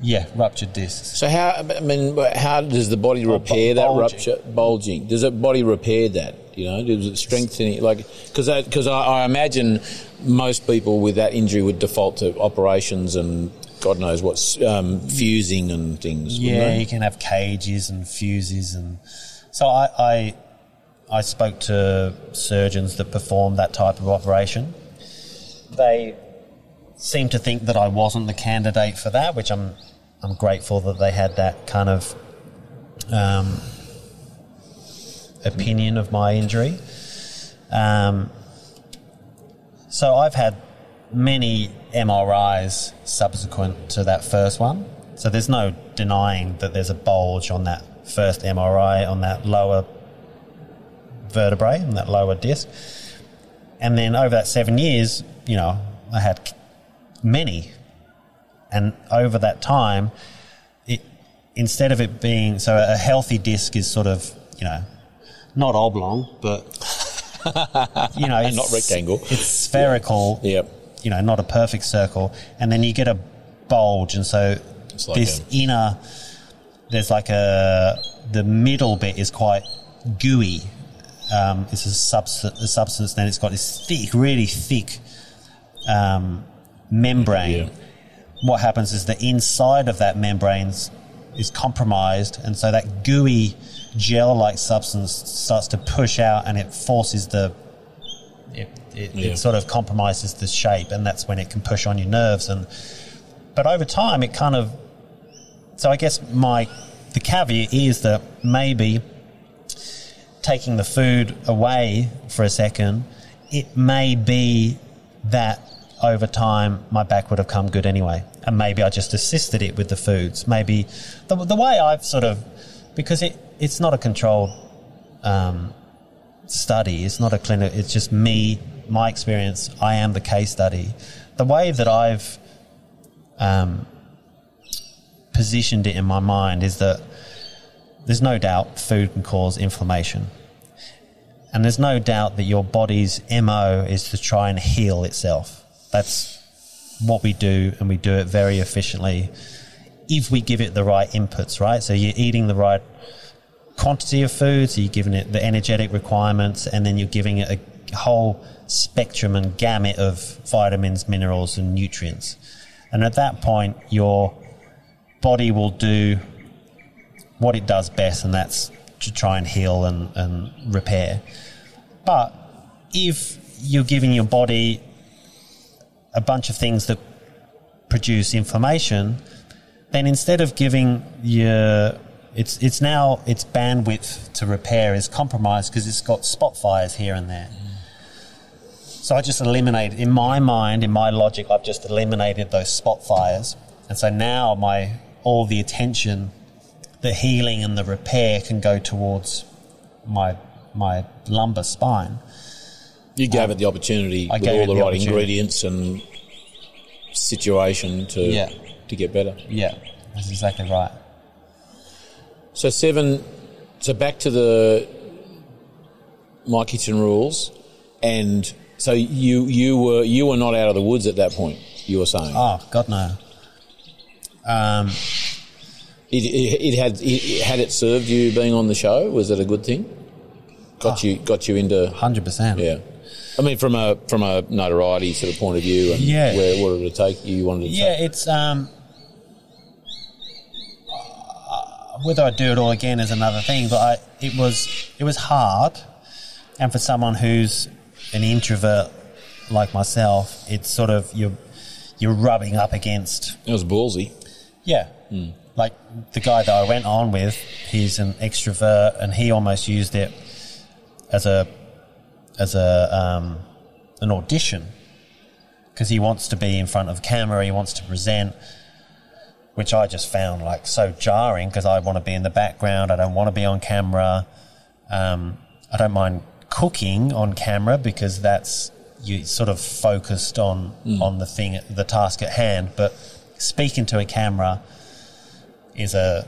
Yeah, ruptured discs. So how I mean, how does the body repair that rupture? Bulging. Does the body repair that? You know, does it strengthen it? Like, because because I, I imagine most people with that injury would default to operations and God knows what's um, fusing and things. Yeah, you can have cages and fuses, and so I, I I spoke to surgeons that perform that type of operation. They seem to think that I wasn't the candidate for that, which I'm I'm grateful that they had that kind of um, opinion of my injury. Um, so I've had many MRIs subsequent to that first one. So there's no denying that there's a bulge on that first MRI on that lower vertebrae, and that lower disc. And then over that seven years, you know, I had many. And over that time, it instead of it being so a healthy disc is sort of, you know, not oblong, but you know, And not it's- rectangle. It's spherical Yep. you know, not a perfect circle, and then you get a bulge, and so It's like this a- inner, there's like a the middle bit is quite gooey. Um, it's a substance, a substance. Then it's got this thick, really thick um, membrane. Yeah. What happens is the inside of that membrane is compromised, and so that gooey gel-like substance starts to push out, and it forces the It, it, Yeah. it sort of compromises the shape, and that's when it can push on your nerves. And but over time, it kind of. So I guess my the caveat is that maybe taking the food away for a second, it may be that over time my back would have come good anyway. And maybe I just assisted it with the foods. Maybe the, the way I've sort of, because it, it's not a controlled um, study, it's not a clinic, it's just me, my experience, I am the case study. The way that I've um, positioned it in my mind is that there's no doubt food can cause inflammation. And there's no doubt that your body's MO is to try and heal itself. That's what we do, and we do it very efficiently if we give it the right inputs, right? So you're eating the right quantity of food, so you're giving it the energetic requirements, and then you're giving it a whole spectrum and gamut of vitamins, minerals, and nutrients. And at that point, your body will do what it does best, and that's to try and heal and, and repair. But if you're giving your body a bunch of things that produce inflammation, then instead of giving your it's it's now its bandwidth to repair is compromised because it's got spot fires here and there. So I just eliminated in my mind, in my logic, I've just eliminated those spot fires, and so now my all the attention, the healing and the repair can go towards my my lumbar spine. You gave it the opportunity I with all the the right ingredients and situation to Yeah. to get better. Yeah, that's exactly right. So seven. So back to the my kitchen rules, and so you you were you were not out of the woods at that point. You were saying Oh God, no. Um, it, it, it had it, had it served you being on the show. Was it a good thing? Got you got you into hundred percent. yeah. I mean, from a from a notoriety sort of point of view, and Yeah. where what it take? You wanted to Yeah, take? it's um. uh, Whether I do it all again is another thing, but I, it was it was hard, and for someone who's an introvert like myself, it's sort of you're you're rubbing up against It was ballsy. Yeah. Like the guy that I went on with, he's an extrovert and he almost used it as a as a um, an audition because he wants to be in front of camera, he wants to present, which I just found like so jarring because I want to be in the background, I don't want to be on camera. Um, I don't mind cooking on camera because that's you sort of focused on on the thing, the task at hand. But speaking to a camera is a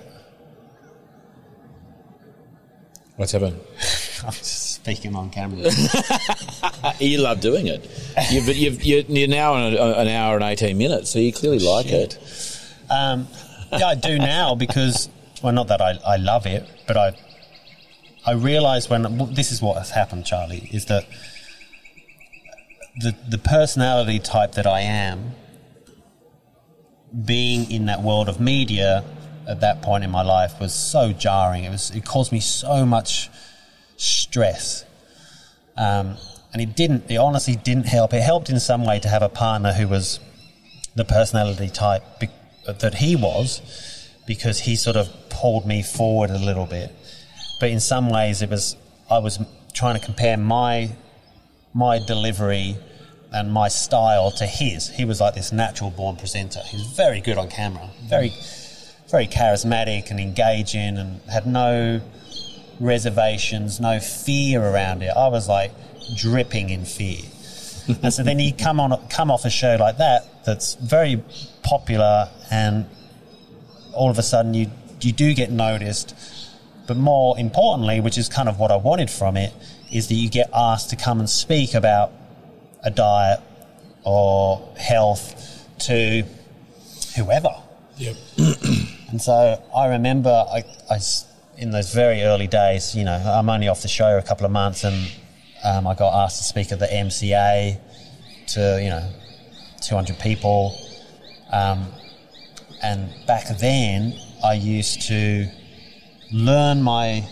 What's happened? I'm just speaking on camera. You love doing it. You've, you've, you're, you're now on an hour and 18 minutes, so you clearly like it. Um, yeah, I do now because, well, not that I, I love it, but I I realise when this is what has happened, Charlie, is that the the personality type that I am, being in that world of media at that point in my life was so jarring. It was it caused me so much stress. Um, and it didn't. It honestly didn't help. It helped in some way to have a partner who was the personality type be- that he was, because he sort of pulled me forward a little bit. But in some ways, it was I was trying to compare my my delivery and my style to his. He was like this natural born presenter. He was very good on camera, very very charismatic and engaging, and had no reservations, no fear around it. I was like dripping in fear. and so then you come on come off a show like that that's very popular and all of a sudden you you do get noticed but more importantly which is kind of what I wanted from it is that you get asked to come and speak about a diet or health to whoever Yep. and so I remember I, I in those very early days, you know, I'm only off the show a couple of months and um, I got asked to speak at the MCA to, you know, 200 people. Um, and back then, I used to learn my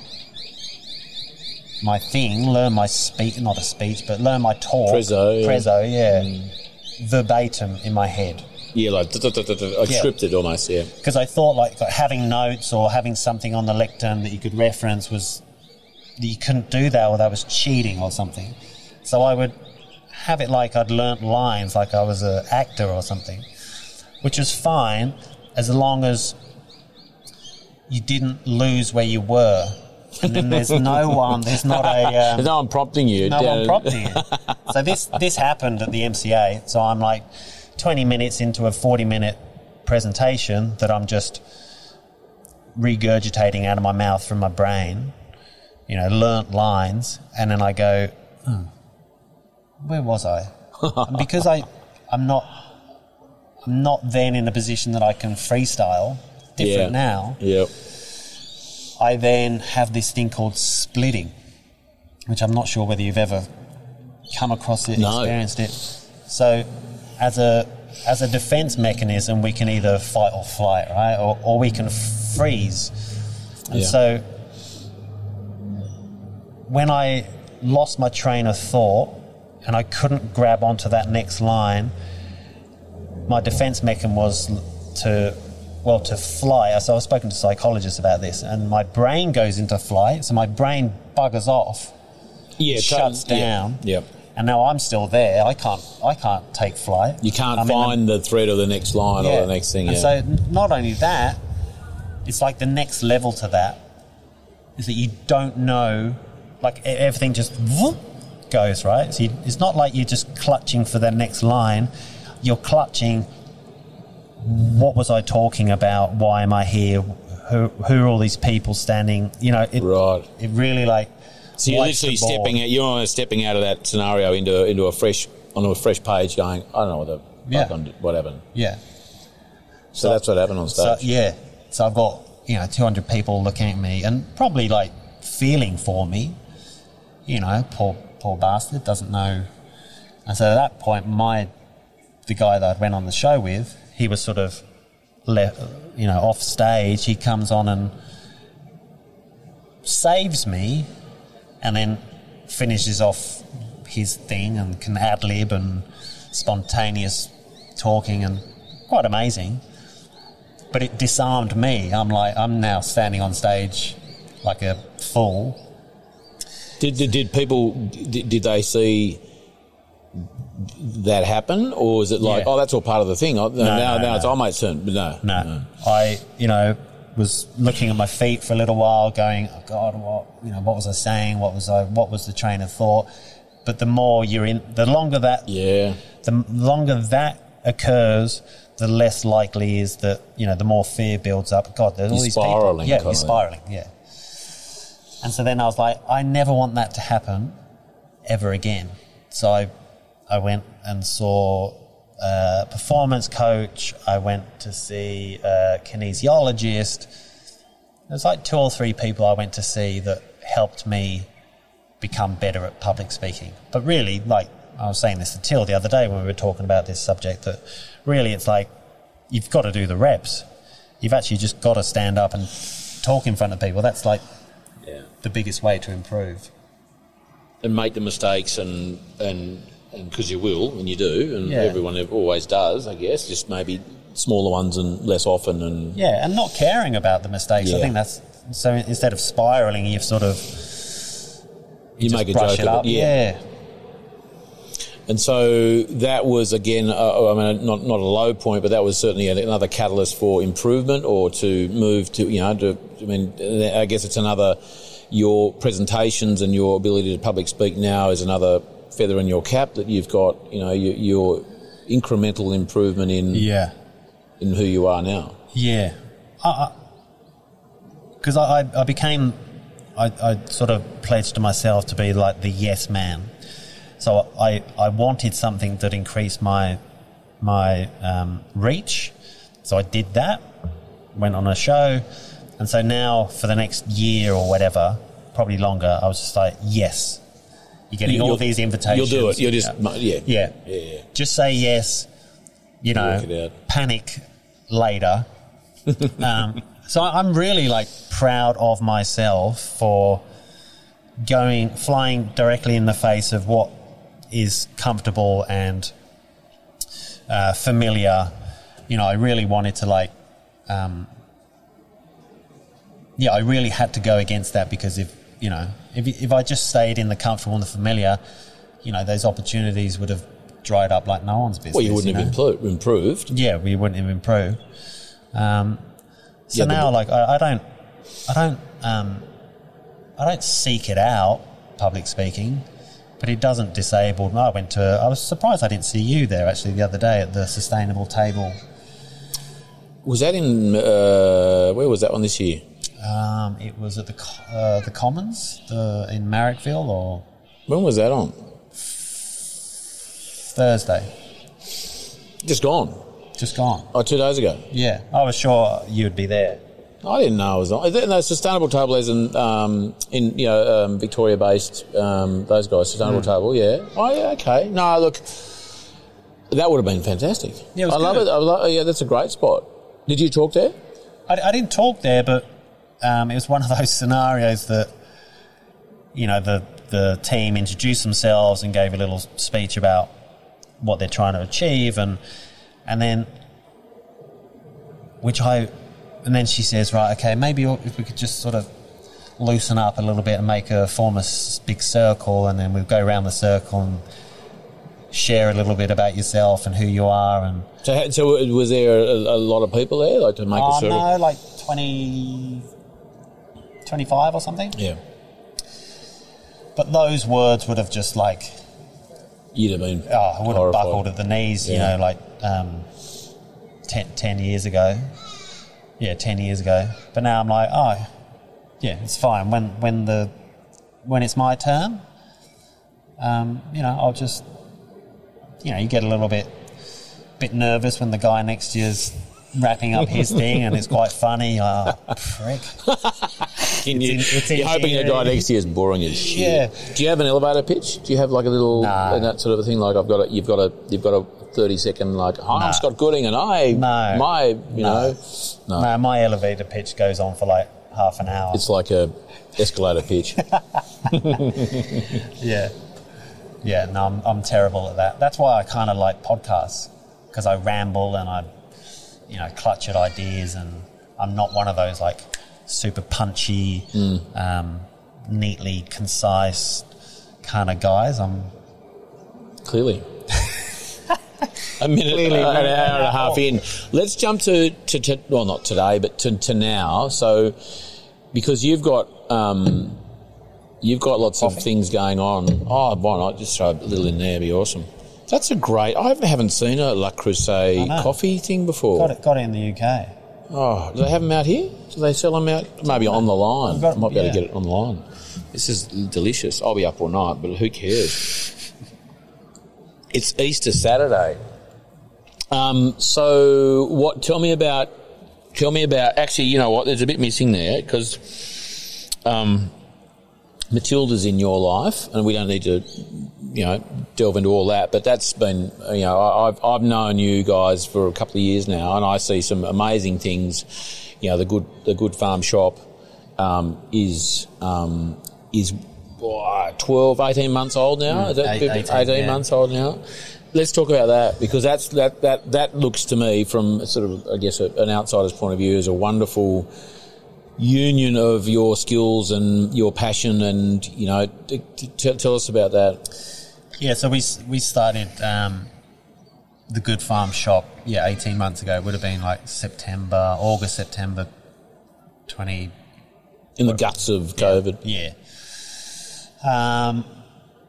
my thing, learn my speech, not a speech, but learn my talk. Prezzo, yeah. Prezzo, yeah. Mm. Verbatim in my head. Yeah, like, like Yeah. scripted almost. Yeah. Because I thought like, like having notes or having something on the lectern that you could reference was, you couldn't do that or that was cheating or something. So I would have it like I'd learnt lines like I was an actor or something, which was fine as long as you didn't lose where you were. And then there's no one, there's not a. Um, There's no one prompting you. no one prompting it. So this this happened at the MCA. So I'm like 20 minutes into a 40 minute presentation that I'm just regurgitating out of my mouth from my brain. You know, learnt lines, and then I go, "Hmm, where was I? And because I I'm not I'm not then in a position that I can freestyle. Different Yeah. now. Yep. I then have this thing called splitting, which I'm not sure whether you've ever come across it, No. experienced it. So, as a as a defense mechanism, we can either fight or flight, right, or, or we can freeze. And Yeah. so, when I lost my train of thought and I couldn't grab onto that next line, my defense mechanism was to well to fly so i've spoken to psychologists about this and my brain goes into flight so my brain buggers off Yeah. shuts totally- yeah, down Yep. and now i'm still there i can't i can't take flight You can't I'm find the thread of the next line or the next thing. and Yeah. so not only that it's like the next level to that is that you don't know like everything just goes right so you, it's not like you're just clutching for the next line you're clutching what was i talking about why am i here who, who are all these people standing you know it, right. it really like So you're literally stepping out. You're stepping out of that scenario into into a fresh onto a fresh page, going, I don't know what the Yeah. fuck what happened. yeah So, that's what happened on So, stage. yeah. So I've got, you know, 200 people looking at me and probably like feeling for me. You know, poor, poor bastard doesn't know. And so at that point, my, the guy that I went on the show with, he was sort of left, you know, off stage. He comes on and saves me and then finishes off his thing and can ad lib and spontaneous talking and quite amazing. But it disarmed me. I'm like, I'm now standing on stage like a fool. Did, did did people did, did they see that happen, or is it like, Yeah. oh, that's all part of the thing? Oh, no, now, no, now it's no. oh mate's turn. No, No, I, you know, was looking at my feet for a little while, going, oh God, what, you know, what was I saying? What was I? What was the train of thought? But the more you're in, the longer that, Yeah, the longer that occurs, the less likely is that you know, the more fear builds up. God, there's all You're these spiralling, people. Yeah, you're spiraling. Yeah. And so then I was like, I never want that to happen ever again. So I, I went and saw a performance coach. I went to see a kinesiologist. There's like two or three people I went to see that helped me become better at public speaking. But really, like I was saying this to Till the other day when we were talking about this subject, that really it's like you've got to do the reps. You've actually just got to stand up and talk in front of people. That's like yeah, the biggest way to improve. and make the mistakes and and and Um, because you will and you do, and Yeah. everyone always does, I guess. Just maybe smaller ones and less often, and Yeah, and not caring about the mistakes. I Yeah. think that's so. Instead of spiraling, you've sort of you, just make a joke of it. Yeah. And so that was again, uh, oh, I mean, uh, not not a low point, but that was certainly another catalyst for improvement or to move to, you know, to, I mean, uh, I guess it's another. Your presentations and your ability to public speak now is another feather in your cap that you've got. You know, your, your incremental improvement in yeah, in who you are now. yeah. Because I, I, I became, I, I sort of pledged to myself to be like the yes man. So I, I wanted something that increased my my um, reach. So I did that. Went on a show, and so now for the next year or whatever, probably longer, I was just like, yes. You're getting all these invitations. You'll do it. You'll just Yeah. yeah Yeah. yeah. yeah. Just say yes. You know, Work it out. panic later. um, so I'm really like proud of myself for going flying directly in the face of what is comfortable and uh, familiar. You know, I really wanted to like, um, yeah, I really had to go against that because if you know, if if I just stayed in the comfortable and the familiar, you know, those opportunities would have dried up like no one's business. Well, you wouldn't know? have impro- improved. yeah, we wouldn't have improved. Um, so Yeah, now, like, I, I don't, I don't, um, I don't seek it out, public speaking, but it doesn't disable. I went to. I was surprised I didn't see you there actually the other day at the sustainable table. Was that in uh, where was that one this year? Um, it was at the uh, the Commons the, in Marrickville or When was that on? Thursday. Just gone. Just gone. Oh, two days ago. Yeah, I was sure you'd be there. I didn't know it was on. No, Sustainable Table is in, um, in you know, um, Victoria based, um, those guys, Sustainable Table, yeah. Oh, yeah, okay. No, look, that would have been fantastic. Yeah, it was I love it. I love, yeah, that's a great spot. Did you talk there? I, I didn't talk there, but um, it was one of those scenarios that you know the the team introduced themselves and gave a little speech about what they're trying to achieve, and and then which I and then she says, right, okay, maybe if we could just sort of loosen up a little bit and make a form a big circle, and then we'll go around the circle and share a little bit about yourself and who you are and So, so was there a, a lot of people there, like to make a Oh, circle? no, like 20, 25 or something. Yeah, But those words would have just like, you'd have been. oh, I would have buckled at the knees, you Yeah. know, like um, 10, 10 years ago. Yeah, 10 years ago. But now I'm like, oh, yeah, it's fine. When, when, the, when it's my turn, um, you know, I'll just, you know, you get a little bit, bit nervous when the guy next to you's wrapping up his thing and it's quite funny. Oh, prick. Can you, you're hoping the guy next to you is boring as shit. Yeah. Do you have an elevator pitch? Do you have like a little No. and that sort of a thing? Like I've got a, you've got a, you've got a thirty second like, hi, No. I'm Scott Gooding, and I, No. my, you No. know, no, No, my elevator pitch goes on for like half an hour. it's like a escalator pitch. yeah. Yeah, no, I'm, I'm terrible at that. That's why I kind of like podcasts because I ramble and I, you know, clutch at ideas and I'm not one of those like super punchy, um, neatly concise kind of guys. I'm Clearly. a minute, Clearly. uh, an hour and a half in. Let's jump to, to, to well, not today, but to, to now. So, because you've got um, you've got lots of things going on. Oh, why not just throw a little in there? Be awesome. That's a great. I haven't seen a Le Creuset coffee thing before. got it, got it in the UK. Oh, do they have them out here? Do they sell them out? Maybe on the line. got- I might be able to get it online. This is delicious. I'll be up all night, but who cares? It's Easter Saturday. Um, so what? Tell me about. Tell me about. Actually, you know what? There's a bit missing there because um, Matilda's in your life, and we don't need to, you know, delve into all that. But that's been, you know, I've I've known you guys for a couple of years now, and I see some amazing things. You know, the good the good farm shop um, is um, is what, 12, 18 months old now. Is that eight- 18, 18 yeah. months old now? Let's talk about that because that's that that that looks to me from sort of I guess a, an outsider's point of view as a wonderful union of your skills and your passion and you know t- t- tell us about that Yeah, so we we started um, the Good Farm shop. Yeah, eighteen months ago. It would have been like September, August, September, twenty. in the guts of covid Yeah. Um,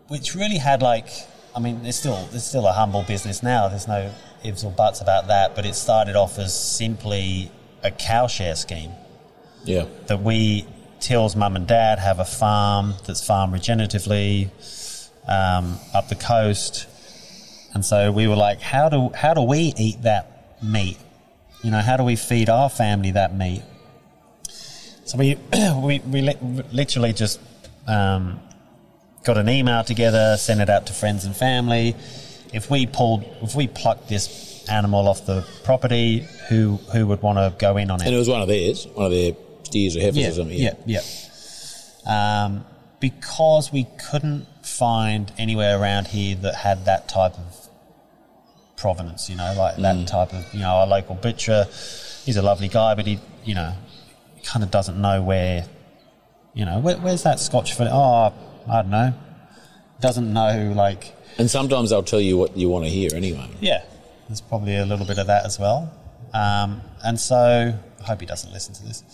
which really had like, I mean, it's still there's still a humble business now. There's no ifs or buts about that. But it started off as simply a cow share scheme yeah that we Till's mum and dad have a farm that's farmed regeneratively um, up the coast, and so we were like, how do how do we eat that meat? You know, how do we feed our family that meat? So we we we li- literally just um, got an email together, sent it out to friends and family. If we pulled, if we plucked this animal off the property, who who would want to go in on it? and it was one of theirs one of their steers or heifers yeah, or something yeah, yeah. Um, because we couldn't find anywhere around here that had that type of provenance, you know, like that type of, you know, our local butcher, he's a lovely guy, but he, you know, kind of doesn't know where, you know, where, where's that Scotch fillet? Oh, I don't know. Doesn't know, like, And sometimes they'll tell you what you want to hear anyway. yeah, there's probably a little bit of that as well. Um, and so, I hope he doesn't listen to this.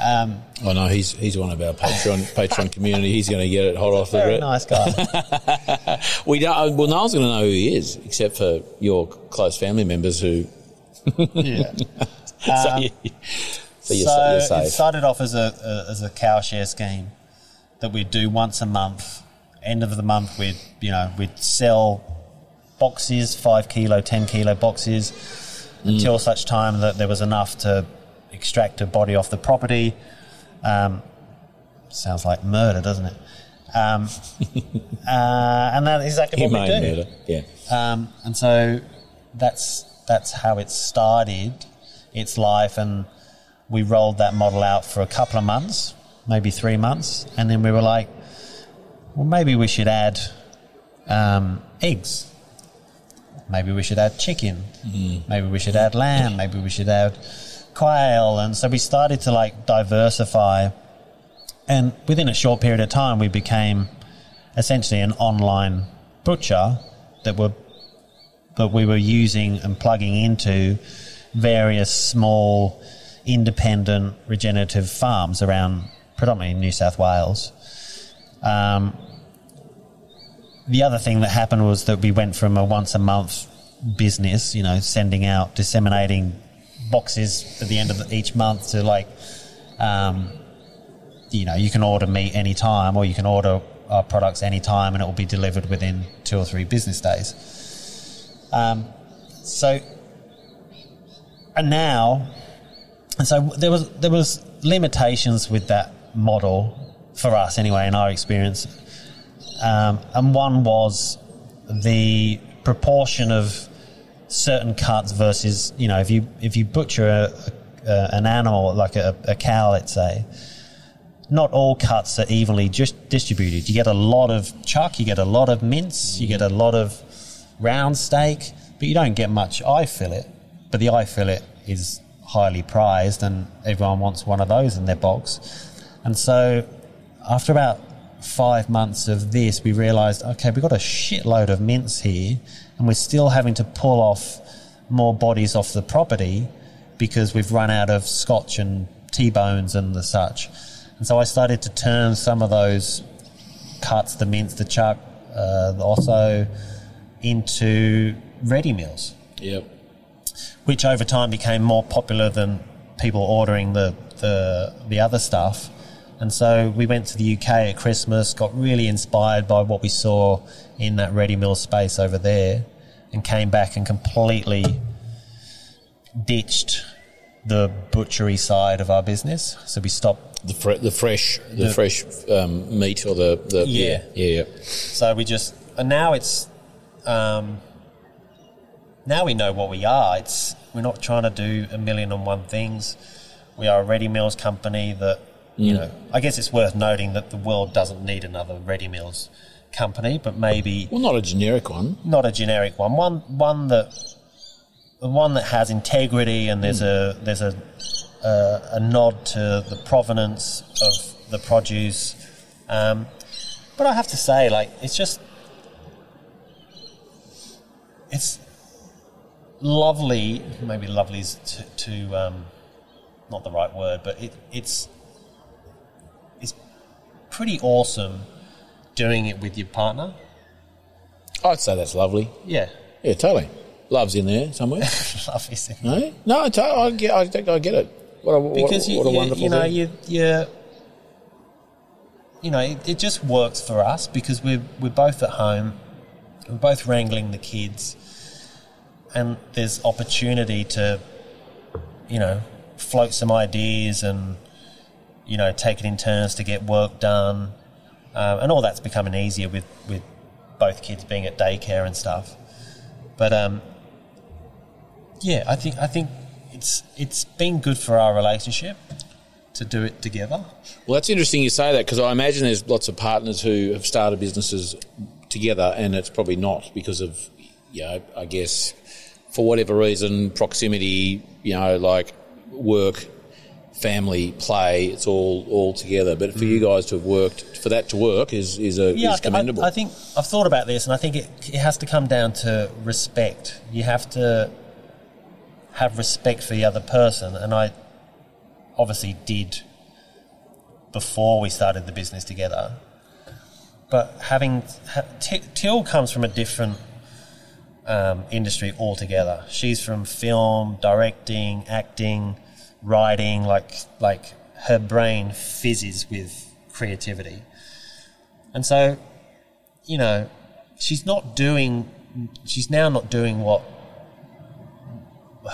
Um, Oh no, he's he's one of our Patreon Patreon community. He's going to get it hot off the very nice guy. We don't. uh, Well, no one's going to know who he is except for your close family members who. yeah. so you, so you're, so you're it safe. started off as a, a as a cow share scheme that we'd do once a month. End of the month, we'd you know we'd sell boxes, five kilo, ten kilo boxes, until such time that there was enough to extract a body off the property. Um, sounds like murder, doesn't it? Um, uh, and that's exactly what we Humane do. murder. Yeah. Um, and so that's that's how it started its life, and we rolled that model out for a couple of months, maybe three months, and then we were like, well, maybe we should add um, eggs. Maybe we should add chicken. Maybe we should add lamb. Maybe we should add quail. And so we started to like diversify. And within a short period of time, we became essentially an online butcher that were that we were using and plugging into various small independent regenerative farms around predominantly New South Wales. Um, the other thing that happened was that we went from a once a month business, you know, sending out, disseminating boxes at the end of each month to like, um, you know, you can order meat anytime or you can order our products anytime and it will be delivered within two or three business days. Um, so, and now, and so there was there was limitations with that model for us anyway in our experience, um, and one was the proportion of certain cuts versus you know if you if you butcher a, a, an animal like a, a cow let's say not all cuts are evenly just distributed. You get a lot of chuck, you get a lot of mince, you get a lot of round steak, but you don't get much eye fillet. But the eye fillet is highly prized, and everyone wants one of those in their box. And so, after about five months of this, we realised, okay, we've got a shitload of mince here, and we're still having to pull off more bodies off the property because we've run out of scotch and T-bones and the such. And so I started to turn some of those cuts, the mince, the chuck, uh, the osso, into ready meals, Yep. which over time became more popular than people ordering the, the, the other stuff. And so we went to the UK at Christmas, got really inspired by what we saw in that ready meal space over there, and came back and completely ditched the butchery side of our business. So we stopped The fre- the fresh the, The- fresh um, meat or the, the Yeah. yeah yeah. So we just and now it's um, now we know what we are. It's we're not trying to do a million and one things. We are a ready meals company that you know. I guess it's worth noting that the world doesn't need another ready meals company, but maybe Well, not a generic one. not a generic one. One one that one that has integrity and there's a there's a a, a nod to the provenance of the produce. Um, but I have to say, like, it's just it's lovely. Maybe lovely is to, to um, not the right word, but it, it's it's pretty awesome doing it with your partner. I'd say that's lovely. Yeah, Yeah, totally. Love's in there somewhere. lovely. thing. no, no, I, I get, I think I get it. What a, what, because you, what a you, wonderful you know thing. you you you know it, it just works for us because we're we're both at home we're both wrangling the kids and there's opportunity to you know float some ideas and you know take it in turns to get work done um, and all that's becoming easier with with both kids being at daycare and stuff but um yeah i think i think it's it's been good for our relationship to do it together. Well, that's interesting you say that because I imagine there's lots of partners who have started businesses together, and it's probably not because of, you know, I guess for whatever reason, proximity, you know, like work, family, play, it's all all together. But for you guys to have worked for that to work is is a Yeah, is th- I, commendable. I think I've thought about this, and I think it, it has to come down to respect. You have to have respect for the other person, and I obviously did before we started the business together. But having ha, T- Till comes from a different um, industry altogether. She's from film, directing, acting, writing. Like like her brain fizzes with creativity. And so, you know, she's not doing, she's now not doing what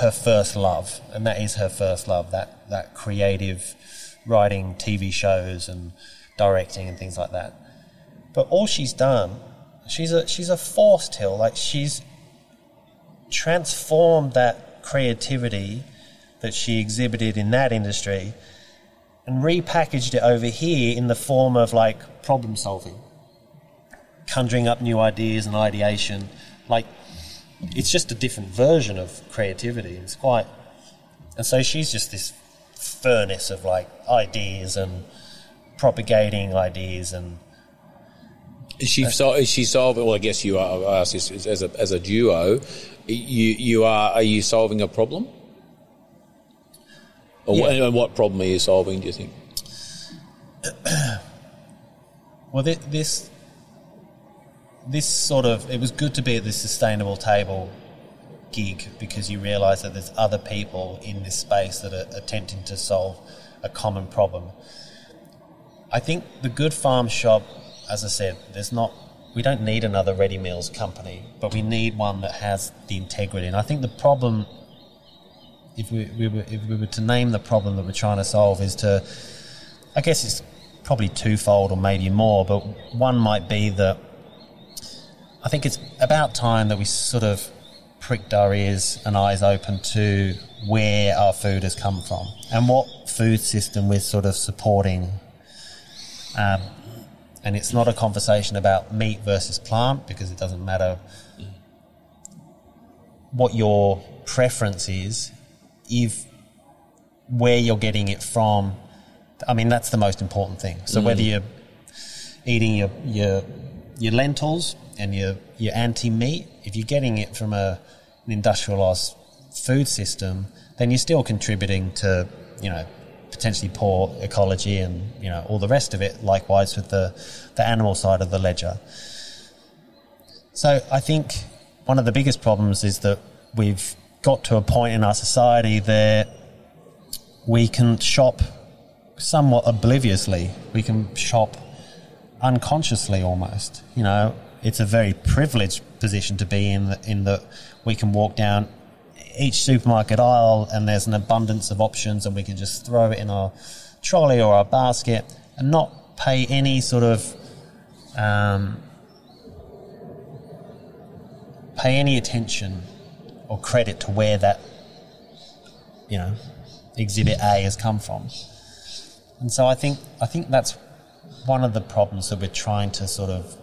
her first love, and that is her first love, that, that creative writing TV shows and directing and things like that. But all she's done, she's a, she's a force till, like she's transformed that creativity that she exhibited in that industry and repackaged it over here in the form of like problem solving, conjuring up new ideas and ideation. Like it's just a different version of creativity. It's quite, and so she's just this furnace of like ideas and propagating ideas and Is she sol- is she solving? Well, I guess you are. As a as a duo. You you are are you solving a problem? Yeah. and what problem are you solving? Do you think? Well, this this sort of it was good to be at this sustainable table gig because you realise that there's other people in this space that are attempting to solve a common problem. I think the good farm shop, as I said, there's not. We don't need another ready meals company, but we need one that has the integrity. And I think the problem, if we, we were, if we were to name the problem that we're trying to solve, is to I guess it's probably twofold or maybe more, but one might be that I think it's about time that we sort of pricked our ears and eyes open to where our food has come from and what food system we're sort of supporting. Um, and it's not a conversation about meat versus plant because it doesn't matter what your preference is, if where you're getting it from I mean, that's the most important thing. So whether mm. you're eating your your your lentils and your your anti meat, if you're getting it from a an industrialized food system, then you're still contributing to you know potentially poor ecology and you know all the rest of it. Likewise with the the animal side of the ledger. So I think one of the biggest problems is that we've got to a point in our society that we can shop somewhat obliviously. We can shop unconsciously almost. You know, it's a very privileged position to be in. That, in that we can walk down each supermarket aisle and there's an abundance of options, and we can just throw it in our trolley or our basket and not pay any sort of um, pay any attention or credit to where that you know exhibit A has come from. And so I think I think that's one of the problems that we're trying to sort of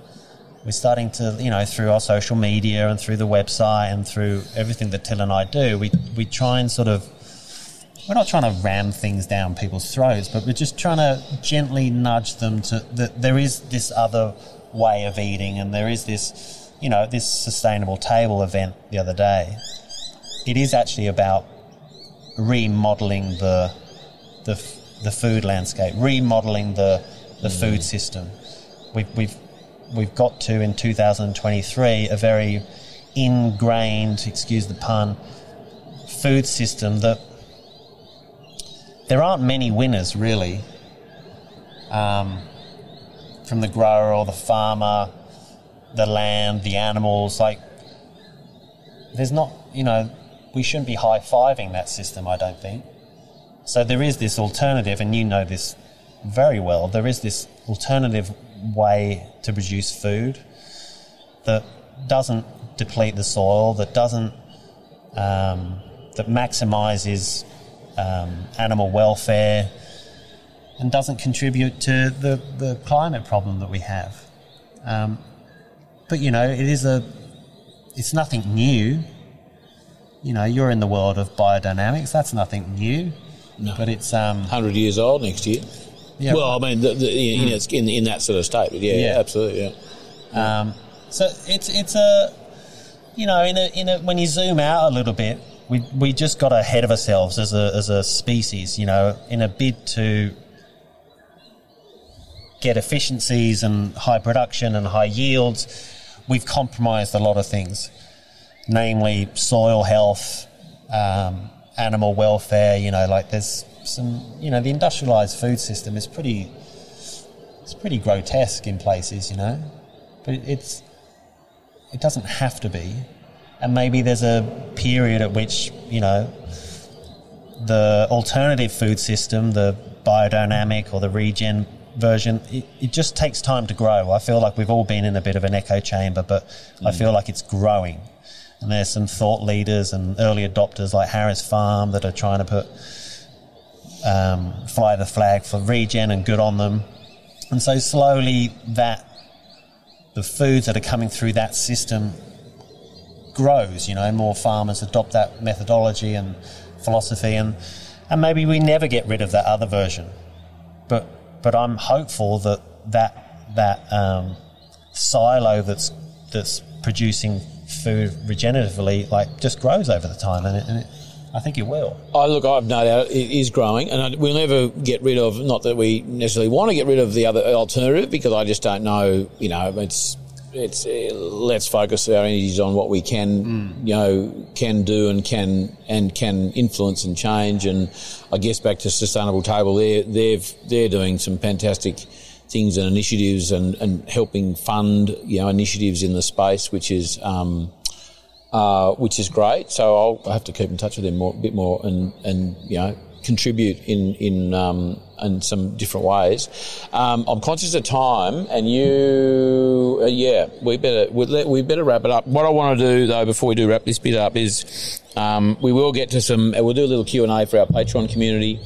we're starting to you know through our social media and through the website and through everything that Till and I do we we try and sort of we're not trying to ram things down people's throats but we're just trying to gently nudge them to that there is this other way of eating and there is this you know this sustainable table event the other day it is actually about remodeling the the the food landscape, remodeling the the food system. We've we've we've got to in 2023 a very ingrained, excuse the pun, food system that there aren't many winners really. Um, from the grower or the farmer, the land, the animals, like there's not, you know, we shouldn't be high fiving that system, I don't think. So there is this alternative, and you know this very well. There is this alternative way to produce food that doesn't deplete the soil, that doesn't um, that maximises um, animal welfare, and doesn't contribute to the, the climate problem that we have. Um, but you know, it is a it's nothing new. You know, you're in the world of biodynamics. That's nothing new. No. But it's um, Hundred years old next year. yeah. Well, I mean, the, the, in, its- in in that sort of state. Yeah, Yeah. absolutely. Yeah. Um, so it's it's a you know in a in a when you zoom out a little bit, we we just got ahead of ourselves as a as a species. You know, in a bid to get efficiencies and high production and high yields, we've compromised a lot of things, namely soil health, um, animal welfare. You know, like there's some you know the industrialized food system is pretty it's pretty grotesque in places. You know but it's it doesn't have to be and maybe there's a period at which you know the alternative food system the biodynamic or the regen version it, it just takes time to grow i feel like we've all been in a bit of an echo chamber but i feel like it's growing and there's some thought leaders and early adopters like harris farm that are trying to put um, fly the flag for regen and good on them and so slowly that the foods that are coming through that system grows. You know, more farmers adopt that methodology and philosophy, and and maybe we never get rid of that other version. But but I'm hopeful that that that um, silo that's that's producing food regeneratively like just grows over the time, and, it, and it, I think it will. I look, I've no doubt it is growing, and we'll never get rid of. Not that we necessarily want to get rid of the other alternative, because I just don't know. You know, it's it's uh, let's focus our energies on what we can, you know, can do and can and can influence and change. And I guess back to sustainable table, they they've they're doing some fantastic things and initiatives and, and helping fund you know initiatives in the space, which is. Um, uh, which is great. So I'll have to keep in touch with them more, a bit more, and and you know contribute in in um, in some different ways. Um, I'm conscious of time, and you, uh, yeah, we better we, let, we better wrap it up. What I want to do though, before we do wrap this bit up, is um, we will get to some. We'll do a little Q and A for our Patreon community,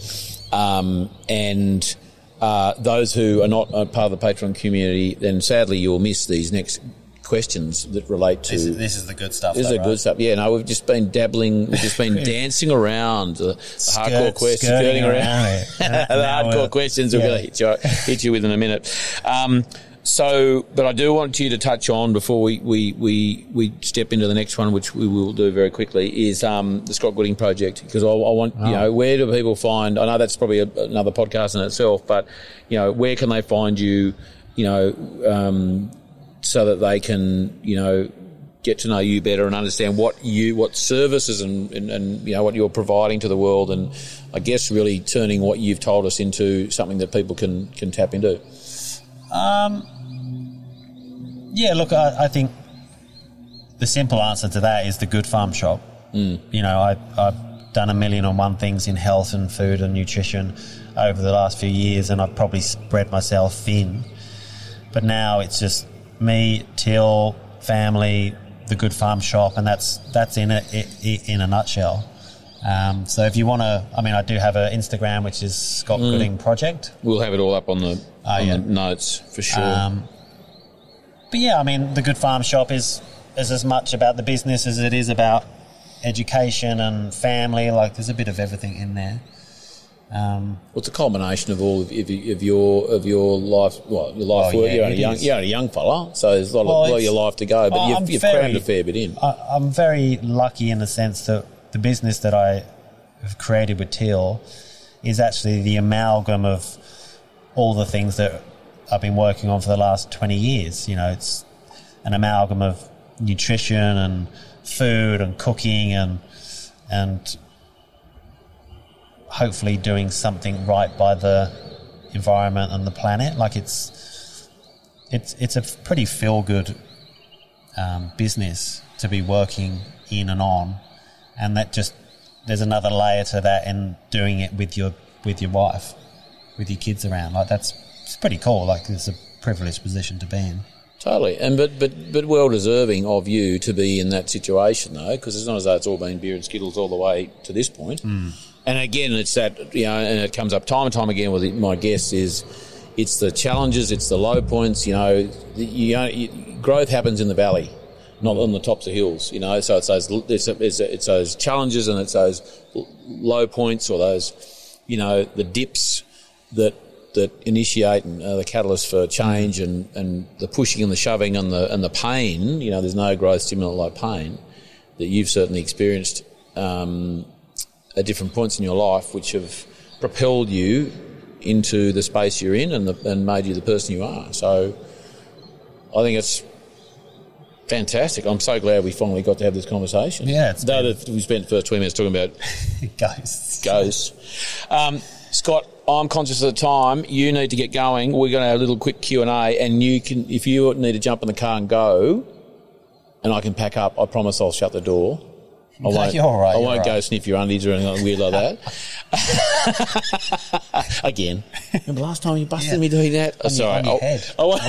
um, and. Uh, those who are not part of the Patreon community, then sadly you'll miss these next questions that relate to This is, this is the good stuff. this is though, the good stuff. Yeah, no, we've just been dabbling, we've just been dancing around the, the Skirt- hardcore questions, skirting skirting around, the hardcore we're- questions. We're going to hit you, hit you with in a minute. Um, so, but I do want you to touch on before we, we, we, we step into the next one, which we will do very quickly, is um, the Scott Gooding project. Because I, I want, you know, where do people find? I know that's probably a, another podcast in itself, but you know, where can they find you? You know, um, so that they can, you know, get to know you better and understand what you, what services and, and, and, you know, what you're providing to the world. And I guess really turning what you've told us into something that people can, can tap into. Um, yeah, look, I, I think the simple answer to that is the Good Farm Shop. Mm. You know, I, I've done a million and one things in health and food and nutrition over the last few years, and I've probably spread myself thin. But now it's just me, Till, family, the Good Farm Shop, and that's that's in a in a nutshell. Um, so if you want to, I mean, I do have an Instagram which is Scott Gooding Project. We'll have it all up on the, on Oh, yeah. the notes for sure. Um, but yeah, I mean, the Good Farm Shop is is as much about the business as it is about education and family. Like, there's a bit of everything in there. Um, well, it's a culmination of all of, of, of your of your life. Well, your life Oh, work. yeah, you're, only young, you're only a young fella, so there's a lot, Well, of, lot of your life to go. But Oh, you've, you've very- crammed a fair bit in. I, I'm very lucky in the sense that the business that I have created with Teal is actually the amalgam of all the things that I've been working on for the last 20 years. You know, it's an amalgam of nutrition and food and cooking and and hopefully doing something right by the environment and the planet. Like it's it's it's a pretty feel good um, business to be working in and on, and that just there's another layer to that, and doing it with your with your wife, with your kids around, like that's it's pretty cool. Like it's a privileged position to be in. Totally, and but but but well deserving of you to be in that situation though, because it's not as though it's all been beer and skittles all the way to this point. Hmm. And again, it's that you know, and it comes up time and time again with my guests is it's the challenges, it's the low points. You know, you you, growth happens in the valley, not on the tops of hills. You know, so it's those it's, it's, it's those challenges and it's those low points or those you know the dips that that initiate and the catalyst for change and, and the pushing and the shoving and the and the pain. You know, there's no growth stimulant like pain that you've certainly experienced um, at different points in your life, which have propelled you into the space you're in and, the, and made you the person you are. So, I think it's fantastic. I'm so glad we finally got to have this conversation. Yeah, it's though that we spent the first 20 minutes talking about Ghosts. goes. Um, Scott, I'm conscious of the time. You need to get going. We're going to have a little quick Q and A, and you can, if you need to jump in the car and go, and I can pack up. I promise I'll shut the door. I won't. you're all right, I won't go right. sniff your undies or anything weird like that. Again, remember last time you busted Yeah. me doing that? Oh, sorry, on your I'll- head. I won't-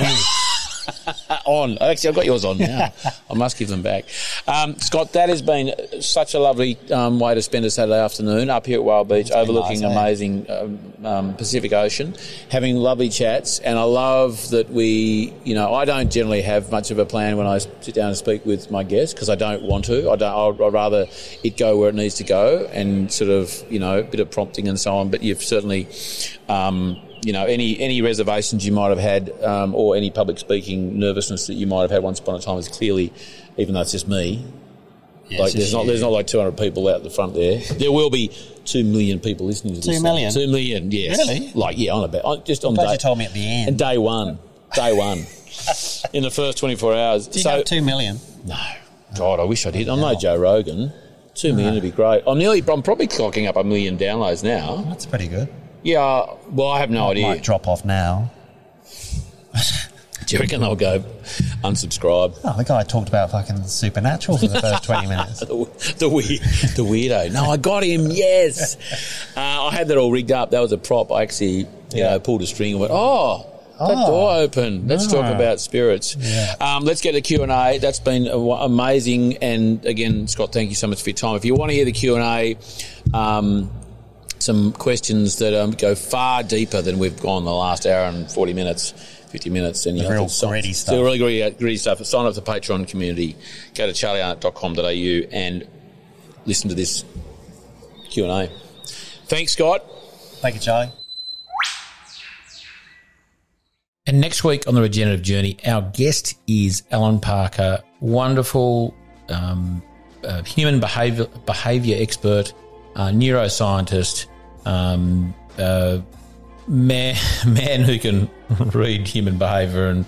on. Actually, I've got yours on now. I must give them back. Um, Scott, that has been such a lovely um, way to spend a Saturday afternoon up here at Whale Beach, overlooking nice, eh? amazing um, um, Pacific Ocean, having lovely chats. And I love that we, you know, I don't generally have much of a plan when I sit down and speak with my guests because I don't want to. I don't. I'd, I'd rather it go where it needs to go and sort of, you know, a bit of prompting and so on. But you've certainly. Um, you know, any any reservations you might have had, um, or any public speaking nervousness that you might have had once upon a time is clearly, even though it's just me, Yeah, like there's not you. there's not like 200 people out the front there. There will be two million people listening to this. Two million? Two million, yes. Really? Like yeah, on about just on day. you told me at the end. And day one, day one, in the first 24 hours. Do you so two million? no, God, I wish I did. I'm no Joe Rogan. Two million would be great. I'm nearly. I'm probably clocking up a million downloads now. That's pretty good. Yeah. Well, I have no idea. Might drop off now. Do you reckon I'll go unsubscribe? Oh, the guy talked about fucking supernatural for the first 20 minutes. the, the weird, the weirdo. No, I got him. Yes, uh, I had that all rigged up. That was a prop. I actually, you Yeah. know, pulled a string and went, "Oh, that Oh. door open. Let's talk Ah. about spirits." Yeah. Um, let's get to Q and A. That's been amazing. And again, Scott, thank you so much for your time. If you want to hear the Q and A. Um, some questions that um, go far deeper than we've gone the last hour and 40 minutes, 50 minutes. And you The know, real so- gritty stuff. The really gritty, gritty stuff. Sign up to the Patreon community. Go to charliearnott.com.au and listen to this Q&A. Thanks, Scott. Thank you, Charlie. And next week on the Regenerative Journey, our guest is Alan Parker, wonderful um, uh, human behavior behavior expert, uh, neuroscientist, um, uh, man man who can read human behavior and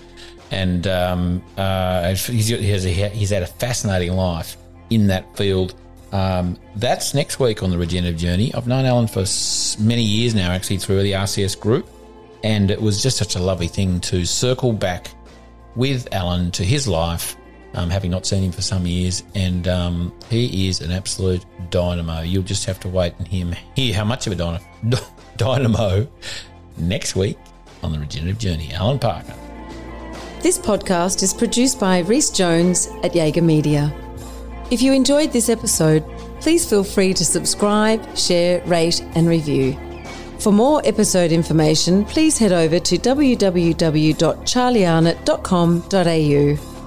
and um, uh, he's, a, he's had a fascinating life in that field. Um, that's next week on the Regenerative Journey. I've known Alan for many years now, actually through the RCS group and it was just such a lovely thing to circle back with Alan to his life, um, having not seen him for some years, and um, he is an absolute dynamo. You'll just have to wait and hear, hear how much of a dyna- dynamo next week on the Regenerative Journey. Alan Parker. This podcast is produced by Reese Jones at Jaeger Media. If you enjoyed this episode, please feel free to subscribe, share, rate, and review. For more episode information, please head over to www.charliearnott.com.au.